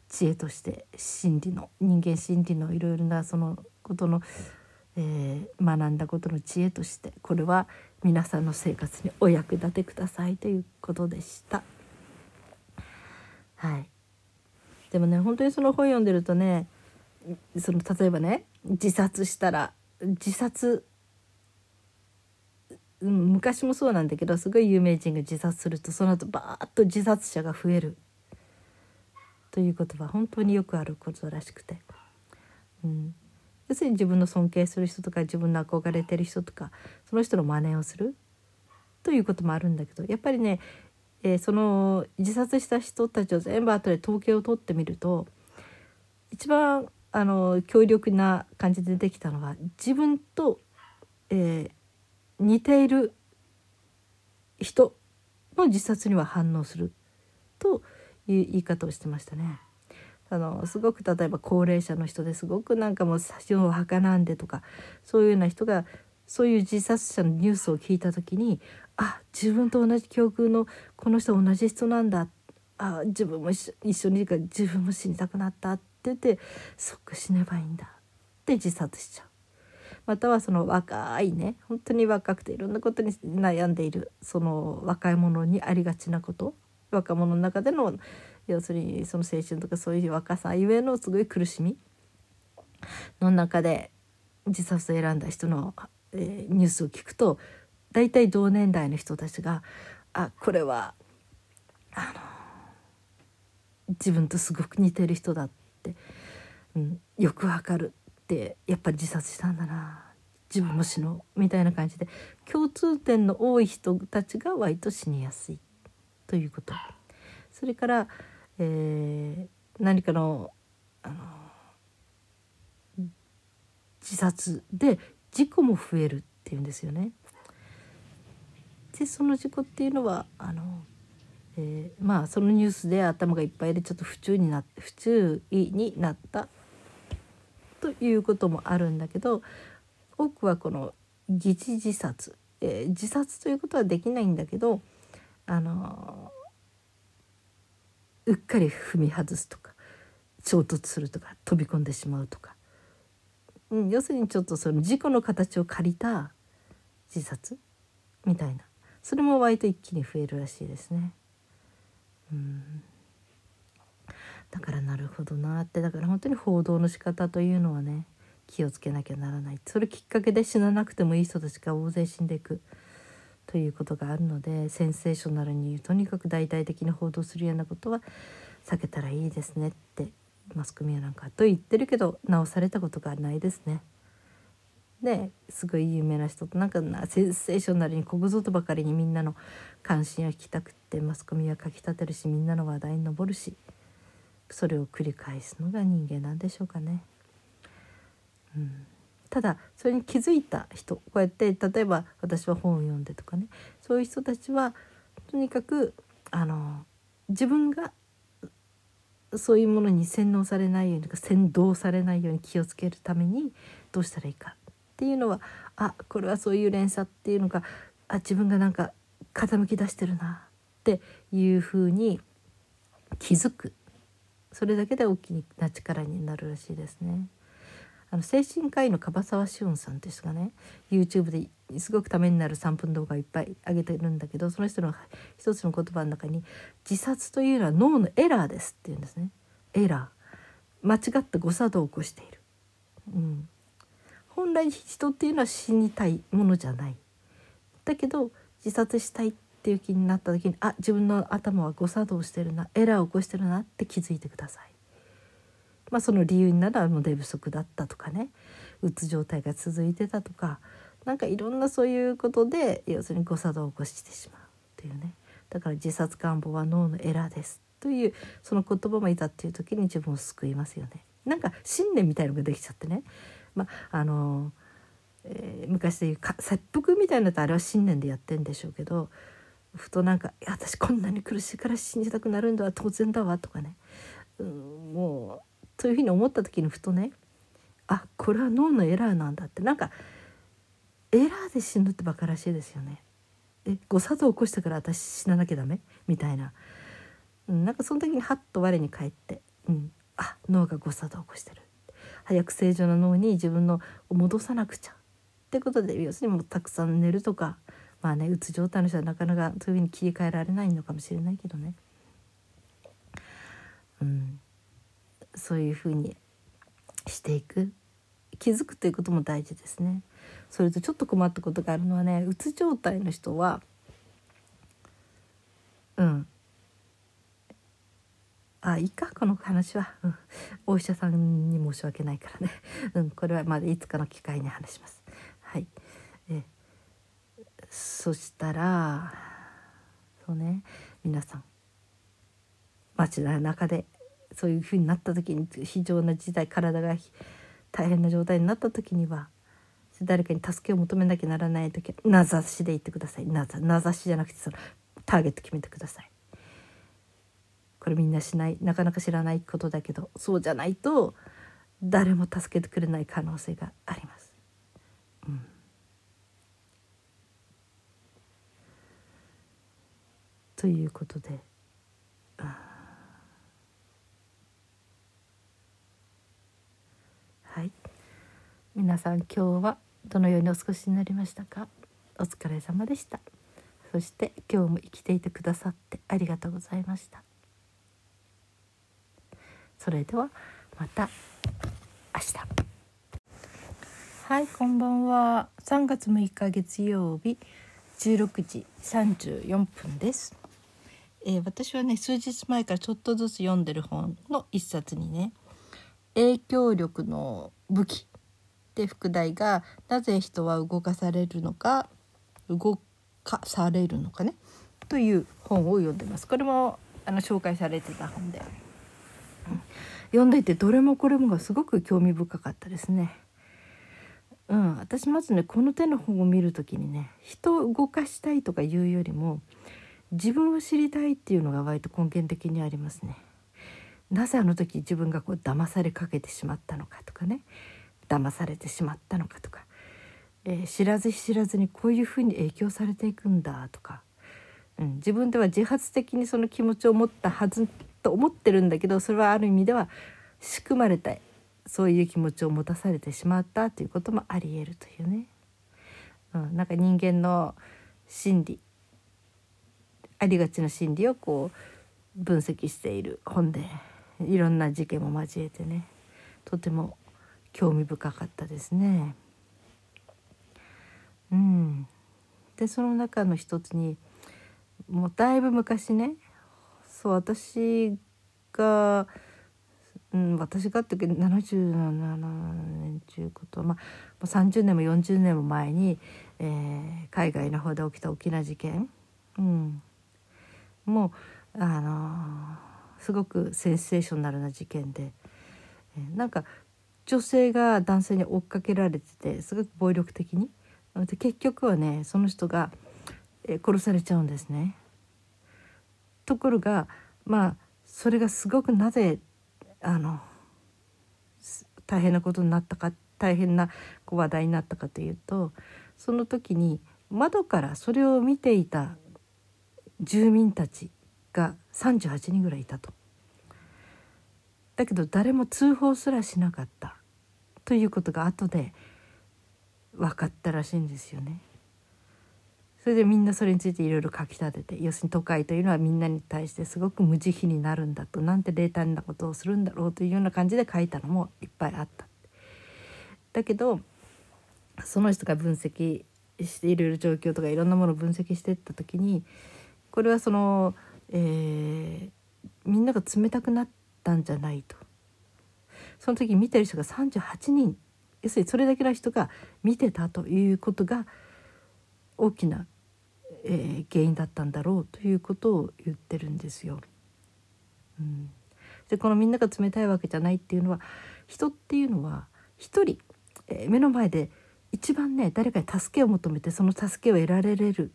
知恵として心理の人間心理のいろいろなそのことの、えー、学んだことの知恵としてこれは皆さんの生活にお役立てくださいということでした。はい、でもね本当にその本読んでるとねその例えばね自殺したら自殺うん昔もそうなんだけどすごい有名人が自殺するとその後バーッと自殺者が増える。ということは本当によくあることらしくて、うん、要するに自分の尊敬する人とか自分の憧れてる人とかその人の真似をする。ということもあるんだけどやっぱりね、えー、その自殺した人たちを全部後で統計を取ってみると一番あの強力な感じで出てきたのは自分と、えー、似ている人の自殺には反応するという言い方をしてましたね。あのすごく例えば高齢者の人ですごくなんかもう死のお墓なんでとかそういうような人がそういう自殺者のニュースを聞いた時にあ自分と同じ境遇のこの人同じ人なんだあ自分も一緒にいるから自分も死にたくなったって言って即死ねばいいんだって自殺しちゃう。またはその若いね本当に若くていろんなことに悩んでいるその若い者にありがちなこと若者の中での要するにその青春とかそういう若さゆえのすごい苦しみの中で自殺を選んだ人の、えー、ニュースを聞くと大体同年代の人たちがあこれはあの自分とすごく似てる人だって、うん、よくわかる。ってやっぱり自殺したんだな。自分も死のうみたいな感じで。共通点の多い人たちが割と死にやすい。ということ。それから、えー、何かのあの自殺で事故も増えるっていうんですよね。でその事故っていうのはあの、えー、まあそのニュースで頭がいっぱいでちょっと不注意にな不注意になったということもあるんだけど多くはこの疑似自殺、えー、自殺ということはできないんだけどあのうっかり踏み外すとか衝突するとか飛び込んでしまうとか、うん、要するにちょっとその事故の形を借りた自殺みたいな。それも割と一気に増えるらしいですね。うん。だからなるほどなってだから本当に報道の仕方というのはね気をつけなきゃならないそれきっかけで死ななくてもいい人たちが大勢死んでいくということがあるのでセンセーショナルにとにかく大々的に報道するようなことは避けたらいいですねってマスコミはなんかと言ってるけど直されたことがないですね。ですごい有名な人となんかセンセーショナルにここぞとばかりにみんなの関心を引きたくってマスコミはかきたてるしみんなの話題に上るしそれを繰り返すのが人間なんでしょうかね。うん。ただそれに気づいた人こうやって例えば私は本を読んでとかね。そういう人たちはとにかくあの自分がそういうものに洗脳されないようにとか先導されないように気をつけるためにどうしたらいいか。っていうのはあこれはそういう連鎖っていうのがあ自分がなんか傾き出してるなっていうふうに気づく。それだけで大きな力になるらしいですね。あの精神科医の樺沢志音さんという人がね YouTube ですごくためになる3分動画いっぱい上げてるんだけどその人の一つの言葉の中に「自殺というのは脳のエラーです」って言うんですね。エラー間違った誤作動を起こしている。うん、本来人っていうのは死にたいものじゃない。だけど自殺したいっっていう気になった時にあ自分の頭は誤作動してるなエラーを起こしてるなって気づいてください。まあ、その理由になら寝不足だったとかねうつ状態が続いてたとかなんかいろんなそういうことで要するに誤作動を起こしてしまうっていうねだから自殺願望は脳のエラーですというその言葉もいたっていう時に自分を救いますよね。なんか信念みたいのができちゃってね、まああのえー、昔でいうか切腹みたいなとあれは信念でやってんでしょうけどふとなんか「私こんなに苦しいから信じたくなるんだわ当然だわ」とかね、うん、もうそういうふうに思った時にふとね。あこれは脳のエラーなんだって。なんかエラーで死ぬってバカらしいですよね。え誤作動起こしたから私死ななきゃダメ？みたいな、うん、なんかその時にハッと我に返って、うん、あ脳が誤作動を起こしてる。早く正常な脳に自分のを戻さなくちゃ。ってことで要するにもうたくさん寝るとかまあねうつ状態の人はなかなかそういうふうに切り替えられないのかもしれないけどね。うん、そういうふうにしていく気づくということも大事ですね。それとちょっと困ったことがあるのはねうつ状態の人はうんあいいかこの話は、お医者さんに申し訳ないからね、うん、これはまだいつかの機会に話します。そしたらそうね皆さん街の中でそういうふうになった時に非常な事態体が大変な状態になった時には誰かに助けを求めなきゃならない時は名指しで言ってください。名指しじゃなくてそのターゲット決めてください。これみんなしないなかなか知らないことだけどそうじゃないと誰も助けてくれない可能性があります。うん、ということで。はい。皆さん今日はどのようにお過ごしになりましたか？お疲れ様でした。そして今日も生きていてくださってありがとうございました。それではまた明日。はいこんばんは。3月6日月曜日16時34分です、えー、私はね数日前からちょっとずつ読んでる本の一冊にね影響力の武器で副題が「なぜ人は動かされるのか動かされるのかね」という本を読んでます。これもあの紹介されてた本で、うん、読んでいてどれもこれもがすごく興味深かったですね。うん、私まずねこの手の本を見る時にね人を動かしたいとかいうよりも自分を知りたいっていうのが割と根源的にありますね。なぜあの時自分がこう騙されかけてしまったのかとかね。騙されてしまったのかとか、えー、知らず知らずにこういうふうに影響されていくんだとか、うん、自分では自発的にその気持ちを持ったはずと思ってるんだけどそれはある意味では仕組まれたいそういう気持ちを持たされてしまったということもありえるというね、うん、なんか人間の心理ありがちな心理をこう分析している本でいろんな事件も交えてねとても興味深かったですね。うん、でその中の一つにもうだいぶ昔ねそう私が、うん、私がって77年中いうこと、まあ、30年も40年も前に、えー、海外の方で起きた大きな事件、うん、もあの、すごくセンセーショナルな事件で、え、なんか女性が男性に追っかけられててすごく暴力的にで結局はねその人が、殺されちゃうんですね。ところがまあそれがすごくなぜあの大変なことになったか大変な話題になったかというとその時に窓からそれを見ていた住民たちが38人ぐらいいたと。だけど誰も通報すらしなかったということが後で分かったらしいんですよね。それでみんなそれについていろいろ書き立てて要するに都会というのはみんなに対してすごく無慈悲になるんだとなんて冷淡なことをするんだろうというような感じで書いたのもいっぱいあった。だけどその人が分析していろいろ状況とかいろんなものを分析していった時にこれはその、えー、みんなが冷たくなったんじゃないと。その時見てる人が38人要するにそれだけの人が見てたということが大きな、えー、原因だったんだろうということを言ってるんですよ。うん、でこのみんなが冷たいわけじゃないっていうのは人っていうのは一人、えー、目の前で一番ね誰かに助けを求めてその助けを得られる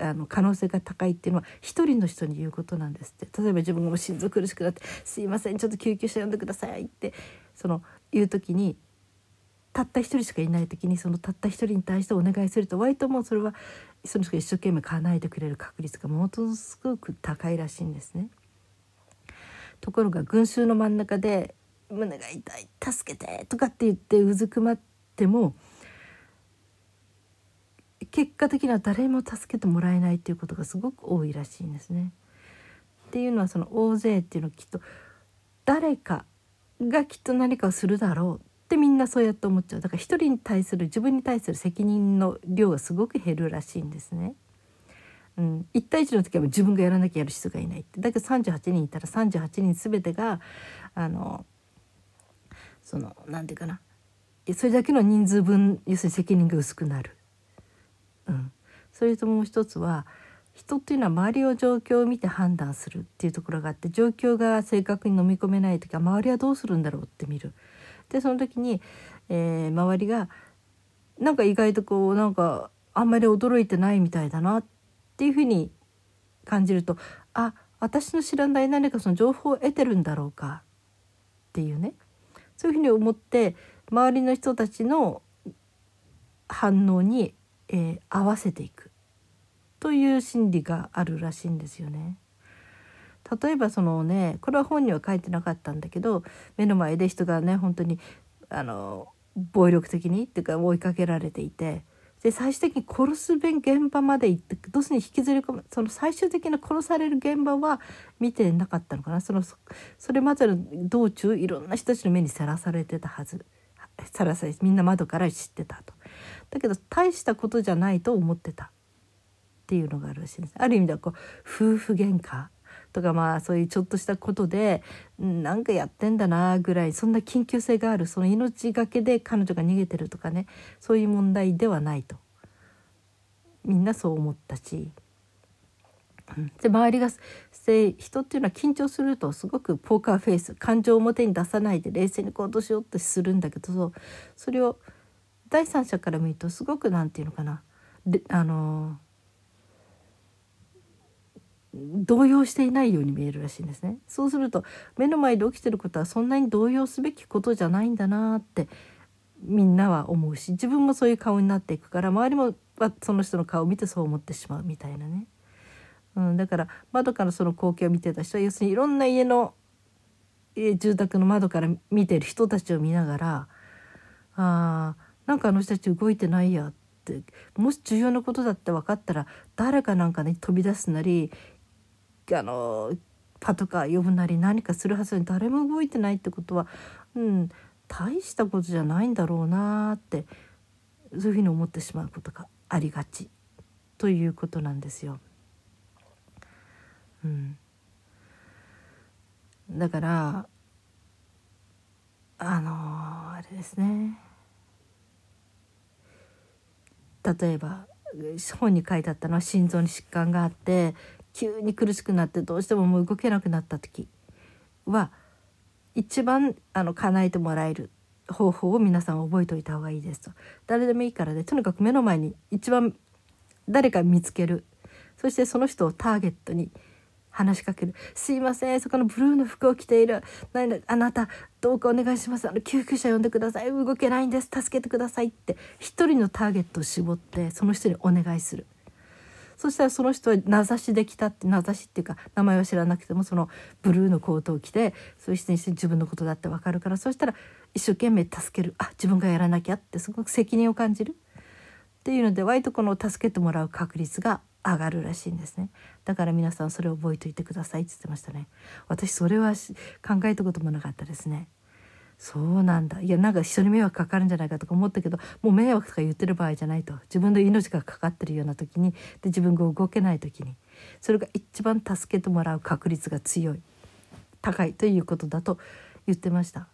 あの可能性が高いっていうのは一人の人に言うことなんですって例えば自分がも心臓苦しくなって「すいませんちょっと救急車呼んでください」ってそのいう時にたった一人しかいない時にそのたった一人に対してお願いすると割ともうそれはその人が一生懸命叶えてくれる確率がものすごく高いらしいんですね。ところが群衆の真ん中で「胸が痛い助けて」とかって言ってうずくまっても結果的には誰も助けてもらえないっていうことがすごく多いらしいんですね。っていうのはその大勢っていうのはきっと誰かがきっと何かをするだろうってみんなそうやって思っちゃうだから一人に対する自分に対する責任の量がすごく減るらしいんですね。うん、1対1の時は自分がやらなきゃやる人がいないってだけど38人いたら38人全てがあのその何て言うかなそれだけの人数分要するに責任が薄くなる。うん、それともう一つは人っていうのは周りの状況を見て判断するっていうところがあって状況が正確に飲み込めない時は周りはどうするんだろうって見る。でその時に、えー、周りがなんか意外とこうなんかあんまり驚いてないみたいだなっていうふうに感じるとあ私の知らない何かその情報を得てるんだろうかっていうねそういうふうに思って周りの人たちの反応に、えー、合わせていくという心理があるらしいんですよね。例えばそのねこれは本には書いてなかったんだけど目の前で人がね本当にあの暴力的にっていうか追いかけられていてで最終的に殺す現場まで行ってどうすに引きずり込むその最終的な殺される現場は見てなかったのかなそのそれまでの道中いろんな人たちの目にさらされてたはずさらされみんな窓から知ってたと。だけど大したことじゃないと思ってたっていうのがあるらしいです。ある意味ではこう夫婦喧嘩とかまあそういうちょっとしたことでなんかやってんだなぐらいそんな緊急性があるその命がけで彼女が逃げてるとかねそういう問題ではないとみんなそう思ったし。で周りが人っていうのは緊張するとすごくポーカーフェイス感情を表に出さないで冷静に行動しようとするんだけどそれを第三者から見るとすごく何て言うのかな。あの動揺していないように見えるらしいんですね。そうすると目の前で起きてることはそんなに動揺すべきことじゃないんだなってみんなは思うし自分もそういう顔になっていくから周りもその人の顔を見てそう思ってしまうみたいなね、うん、だから窓からその光景を見てた人は要するにいろんな家の住宅の窓から見てる人たちを見ながらあなんかあの人たち動いてないやってもし重要なことだって分かったら誰かなんか、ね、飛び出すなりあのパトカー呼ぶなり何かするはずに誰も動いてないってことは、うん、大したことじゃないんだろうなってそういうふうに思ってしまうことがありがちということなんですよ。うん、だからあのあれですね例えば本に書いてあったのは心臓に疾患があって急に苦しくなってどうしてももう動けなくなった時は一番あの叶えてもらえる方法を皆さん覚えておいた方がいいですと。誰でもいいからね。とにかく目の前に一番誰か見つける。そしてその人をターゲットに話しかける「すいませんそこのブルーの服を着ている。あなたどうかお願いします。あの救急車呼んでください。動けないんです。助けてください」って。一人のターゲットを絞ってその人にお願いする。そしたらその人は名指しできたって名指しっていうか名前は知らなくてもそのブルーのコートを着てそういう人にして自分のことだって分かるからそしたら一生懸命助ける。あ自分がやらなきゃってすごく責任を感じる。っていうので割とこの助けてもらう確率が上がるらしいんですね。だから皆さんそれを覚えておいてくださいって言ってましたね。私それは考えたこともなかったですね。そうなんだ。いやなんか人に迷惑かかるんじゃないかとか思ったけどもう迷惑とか言ってる場合じゃないと。自分の命がかかってるような時にで自分が動けない時にそれが一番助けてもらう確率が強い高いということだと言ってました。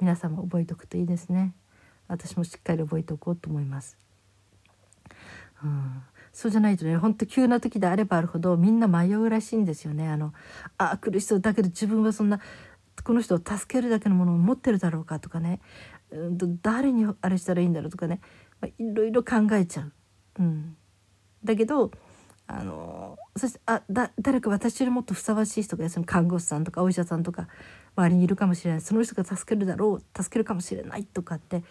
皆さんも覚えておくといいですね。私もしっかり覚えておこうと思います、うん、そうじゃないとねほんと急な時であればあるほどみんな迷うらしいんですよね。あのあ苦しそうだけど自分はそんなこの人を助けるだけのものを持ってるだろうかとかね、うん、誰にあれしたらいいんだろうとかね、まあ、いろいろ考えちゃう。うん、だけどあのそしてあだ誰か私よりもっとふさわしい人がその看護師さんとかお医者さんとか周りにいるかもしれない。その人が助けるだろう。助けるかもしれないとかって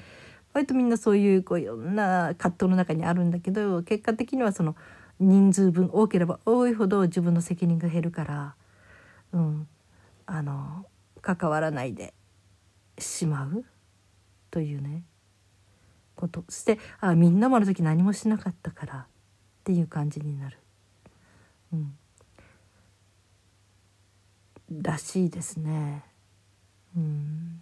割とみんなそういうこういろんな葛藤の中にあるんだけど結果的にはその人数分多ければ多いほど自分の責任が減るから、うん、あの関わらないでしまうというねことそしてあみんなもある時何もしなかったからっていう感じになる。うんらしいですね。うん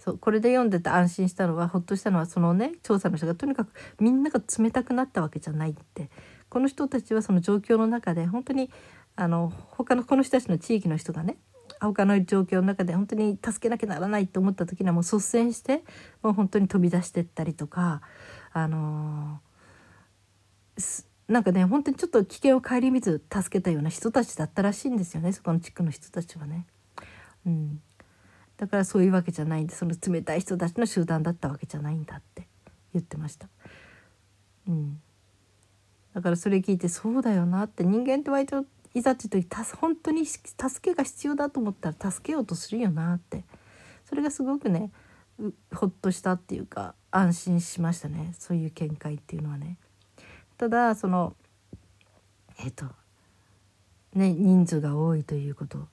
そうこれで読んでて安心したのはほっとしたのはそのね調査の人がとにかくみんなが冷たくなったわけじゃないってこの人たちはその状況の中で本当にあの他のこの人たちの地域の人がね他の状況の中で本当に助けなきゃならないと思った時にはもう率先してもう本当に飛び出してったりとかあのー、なんかね本当にちょっと危険を顧みず助けたような人たちだったらしいんですよねそこの地区の人たちはね。うん、だからそういうわけじゃないんでその冷たい人たちの集団だったわけじゃないんだって。言ってました。うん、だからそれ聞いてそうだよなって。人間って割といざっていう時本当に助けが必要だと思ったら助けようとするよなって。それがすごくねほっとしたっていうか安心しましたね。そういう見解っていうのはね。ただそのえっ、とね人数が多いということ。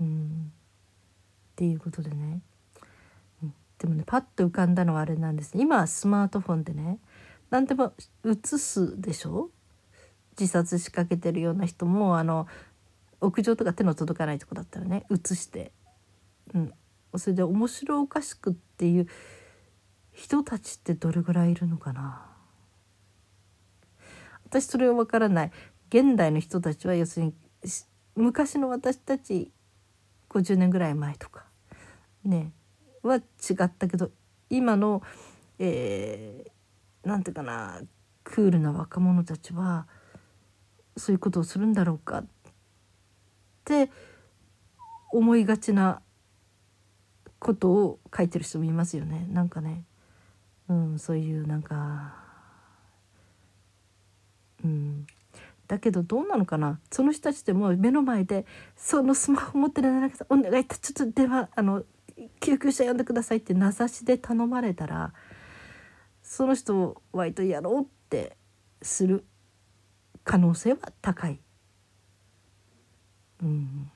うん。っていうことでね、うん、でもねパッと浮かんだのはあれなんです今はスマートフォンでね何でも映すでしょ？自殺しかけてるような人もあの屋上とか手の届かないとこだったらね映して、うん、それで面白おかしくっていう人たちってどれぐらいいるのかな？私それは分からない。現代の人たちは要するに昔の私たち50年ぐらい前とか。ね。は違ったけど今の、えー、なんていうかなクールな若者たちはそういうことをするんだろうかって思いがちなことを書いてる人もいますよね。なんかね、うん、そういうなんか、うん、だけどどうなのかな。その人たちでも目の前でそのスマホ持ってるならお願いちょっと電話あの救急車呼んでくださいって名指しで頼まれたらその人を割とやろうってする可能性は高い。うん、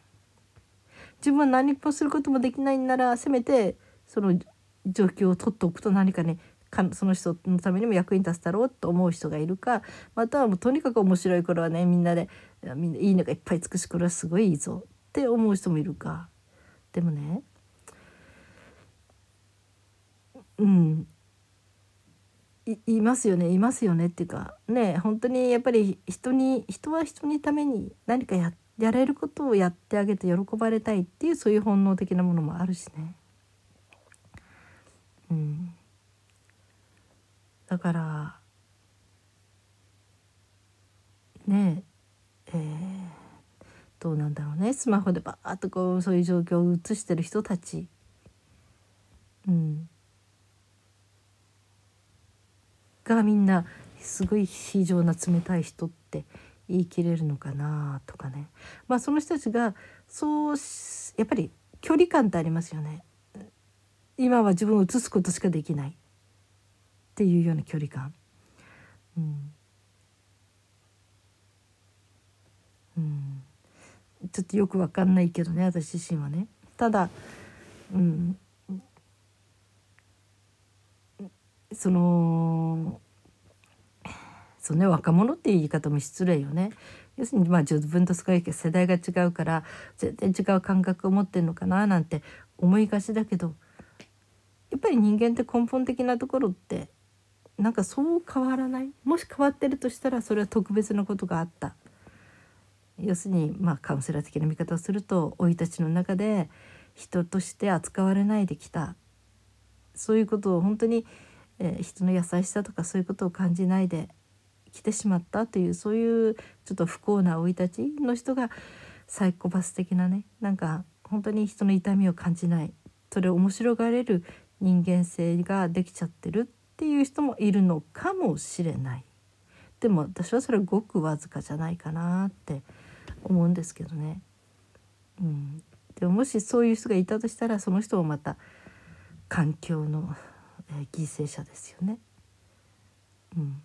自分は何もすることもできないんならせめてその状況を取っておくと何かねかその人のためにも役に立つだろうと思う人がいるかまたはもうとにかく面白い頃はねみんなでみんないいのがいっぱい尽くしこれはすごいいいぞって思う人もいるかでもねうん。いますよねいますよねっていうかね本当にやっぱり人に人は人にために何かややれることをやってあげて喜ばれたいっていうそういう本能的なものもあるしね。うん。だからねええー、どうなんだろうね。スマホでバーッとこうそういう状況を映してる人たち。うん。がみんなすごい非常な冷たい人って言い切れるのかなとかね。まあその人たちがそうやっぱり距離感ってありますよね。今は自分を映すことしかできない。っていうような距離感。うん、うん、ちょっとよくわかんないけどね私自身はね。ただ、うん、そのそうね若者っていう言い方も失礼よね。要するにまあ自分とすごい世代が違うから全然違う感覚を持ってるのかななんて思いがちだけどやっぱり人間って根本的なところってなんかそう変わらない？もし変わってるとしたらそれは特別なことがあった。要するにまあカウンセラー的な見方をすると生い立ちの中で人として扱われないできた。そういうことを本当に、えー、人の優しさとかそういうことを感じないで来てしまったというそういうちょっと不幸な生い立ちの人がサイコパス的なねなんか本当に人の痛みを感じないそれを面白がれる人間性ができちゃってるっていう人もいるのかもしれないでも私はそれごくわずかじゃないかなって思うんですけどね。うん、でももしそういう人がいたとしたらその人もまた環境の、えー犠牲者ですよね。うん、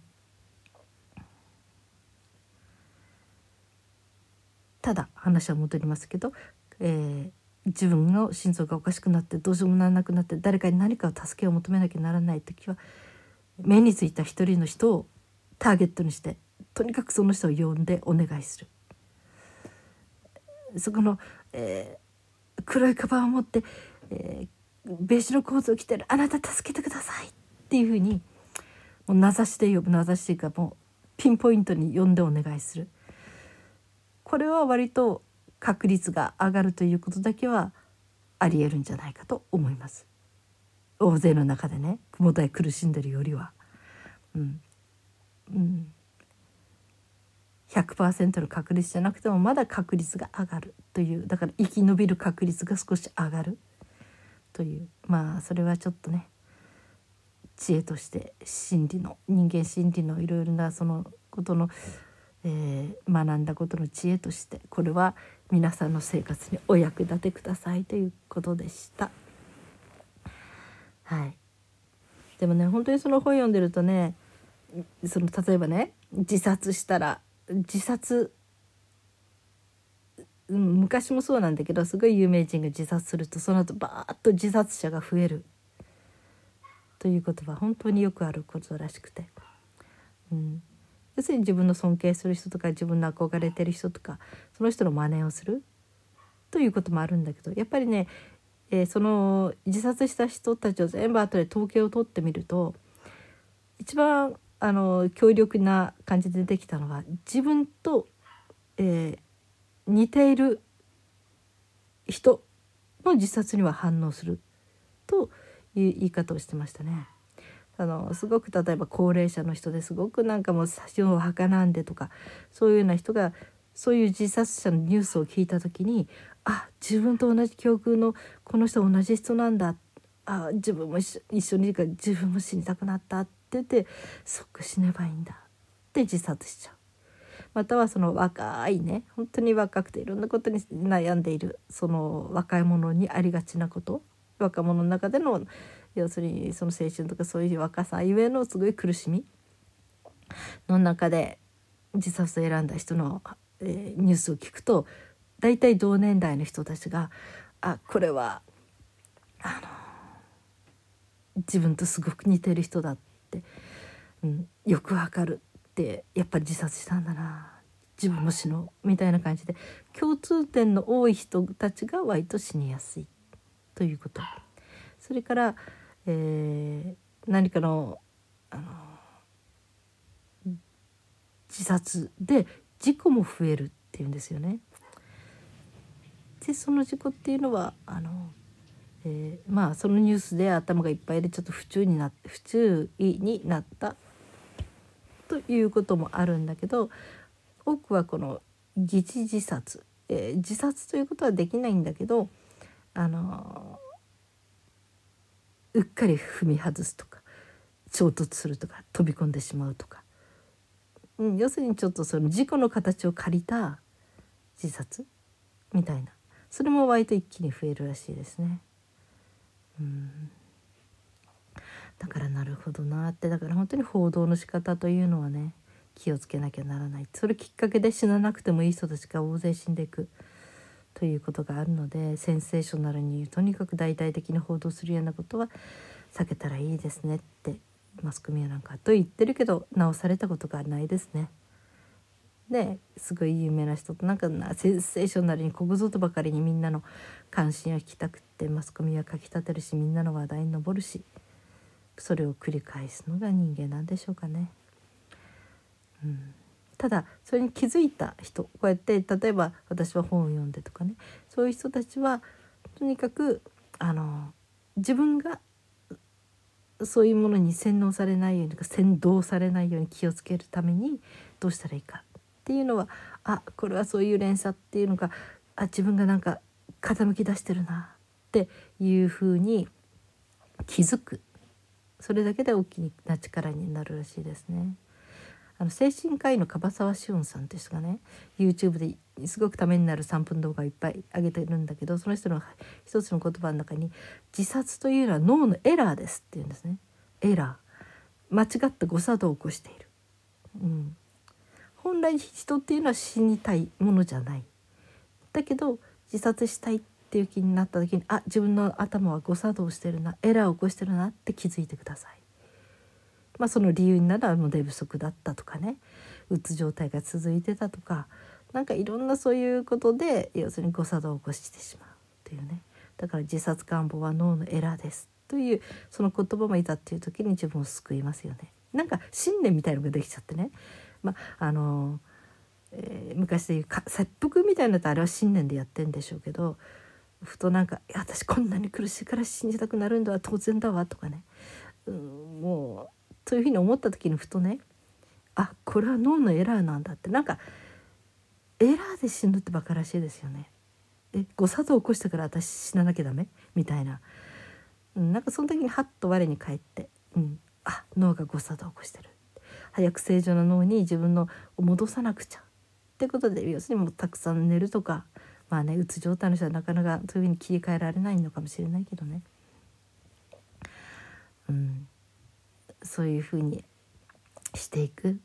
ただ話は戻りますけど、えー自分の心臓がおかしくなってどうしようもならなくなって誰かに何かを助けを求めなきゃならない時は目についた一人の人をターゲットにしてとにかくその人を呼んでお願いする。そこの、えー黒いカバンを持って、えーベージュのコートを着てるあなた助けてくださいっていうふうにもう名指しで呼ぶ名指しというかもうピンポイントに呼んでお願いするこれは割と確率が上がるということだけはありえるんじゃないかと思います大勢の中でね雲台苦しんでるよりはうんうん100%の確率じゃなくてもまだ確率が上がるというだから生き延びる確率が少し上がるというまあそれはちょっとね知恵として心理の人間心理のいろいろなそのことの、えー学んだことの知恵としてこれは皆さんの生活にお役立てくださいということでした。はい、でもね本当にその本読んでるとねその例えばね自殺したら自殺うん昔もそうなんだけどすごい有名人が自殺するとその後バーッと自殺者が増える。ということは本当によくあることらしくて、うん、要するに自分の尊敬する人とか自分の憧れてる人とかその人の真似をする。ということもあるんだけどやっぱりね、えーその自殺した人たちを全部後で統計を取ってみると一番あの強力な感じでできたのは自分と、えー似ている人の自殺には反応するという言い方をしてましたね。あのすごく例えば高齢者の人ですごくなんかもう死のお墓なんでとかそういうような人がそういう自殺者のニュースを聞いた時にあ自分と同じ境遇のこの人同じ人なんだあ自分も一緒一緒にいるから自分も死にたくなったって言って即死ねばいいんだって自殺しちゃう。またはその若いね本当に若くていろんなことに悩んでいるその若い者にありがちなこと若者の中での要するにその青春とかそういう若さゆえのすごい苦しみの中で自殺を選んだ人の、えーニュースを聞くと大体同年代の人たちがあこれはあの自分とすごく似てる人だって、うん、よくわかる。ってやっぱり自殺したんだな。自分も死のう。みたいな感じで共通点の多い人たちが割と死にやすいということ。それから、えー何かのあの自殺で事故も増えるっていうんですよね。でその事故っていうのはあの、えーまあそのニュースで頭がいっぱいでちょっと不注意にな不注意になったということもあるんだけど多くはこの疑似自殺、えー自殺ということはできないんだけどあのうっかり踏み外すとか衝突するとか飛び込んでしまうとか、うん、要するにちょっとその事故の形を借りた自殺みたいな。それも割と一気に増えるらしいですね。うん。だからなるほどなってだから本当に報道の仕方というのはね気をつけなきゃならないそれきっかけで死ななくてもいい人たちが大勢死んでいくということがあるのでセンセーショナルにとにかく大々的に報道するようなことは避けたらいいですねってマスコミはなんかと言ってるけど直されたことがないですね。ですごい有名な人となんかセンセーショナルにここぞとばかりにみんなの関心を引きたくってマスコミはかきたてるしみんなの話題に上るしそれを繰り返すのが人間なんでしょうかね。うん、ただそれに気づいた人こうやって例えば私は本を読んでとかね。そういう人たちはとにかくあの自分がそういうものに洗脳されないようにとか先導されないように気をつけるためにどうしたらいいかっていうのはあこれはそういう連鎖っていうのがあ自分がなんか傾き出してるなっていうふうに気づく。それだけで大きな力になるらしいですね。あの精神科医の樺沢志音さんって人がね YouTube ですごくためになる3分動画をいっぱい上げてるんだけどその人の一つの言葉の中に「自殺というのは脳のエラーです」って言うんですね。エラー間違った誤作動を起こしている。うん、本来人っていうのは死にたいものじゃない。だけど自殺したいっっていう気になった時にあ自分の頭は誤作動してるなエラーを起こしてるなって気づいてください。まあ、その理由になら寝不足だったとかねうつ状態が続いてたとかなんかいろんなそういうことで要するに誤作動を起こしてしまうっていうねだから自殺願望は脳のエラーですというその言葉もいたっていう時に自分を救いますよね。なんか信念みたいのができちゃってね、まああのえー、昔でいうか切腹みたいなのとあれは信念でやってんでしょうけどふとなんか「私こんなに苦しいから信じたくなるんだわ当然だわ」とかね、うん、もうそういうふうに思った時にふとねあこれは脳のエラーなんだって。なんかエラーで死ぬってバカらしいですよね。え誤作動起こしたから私死ななきゃダメ？みたいな、うん、なんかその時にハッと我に返って、うん、あ脳が誤作動を起こしてる。早く正常な脳に自分の戻さなくちゃ。ってことで要するにもうたくさん寝るとかまあねうつ状態の人はなかなかそういうふうに切り替えられないのかもしれないけどね。うん。そういうふうにしていく。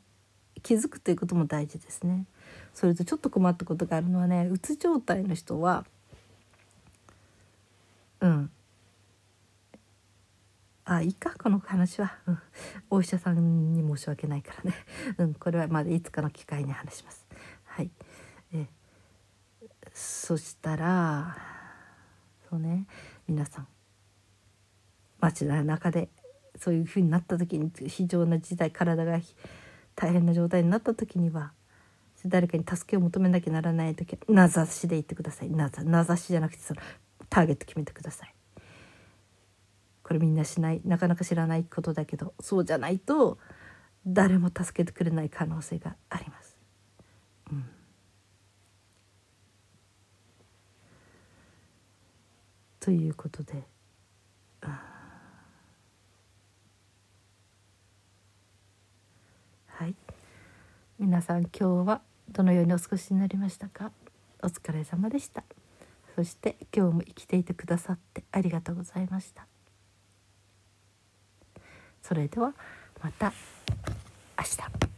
気づくということも大事ですね。それとちょっと困ったことがあるのはねうつ状態の人はうん。あいいかこの話は、お医者さんに申し訳ないからね、うん、これはまだいつかの機会に話します。そしたらそうね皆さん街の中でそういうふうになった時に非常な事態体が大変な状態になった時には誰かに助けを求めなきゃならない時は名指しで言ってください名指しじゃなくてそのターゲット決めてください。これみんなしないなかなか知らないことだけどそうじゃないと誰も助けてくれない可能性があります。うん、ということで。はい。皆さん今日はどのようにお過ごしになりましたか？お疲れ様でした。そして今日も生きていてくださってありがとうございました。それではまた明日。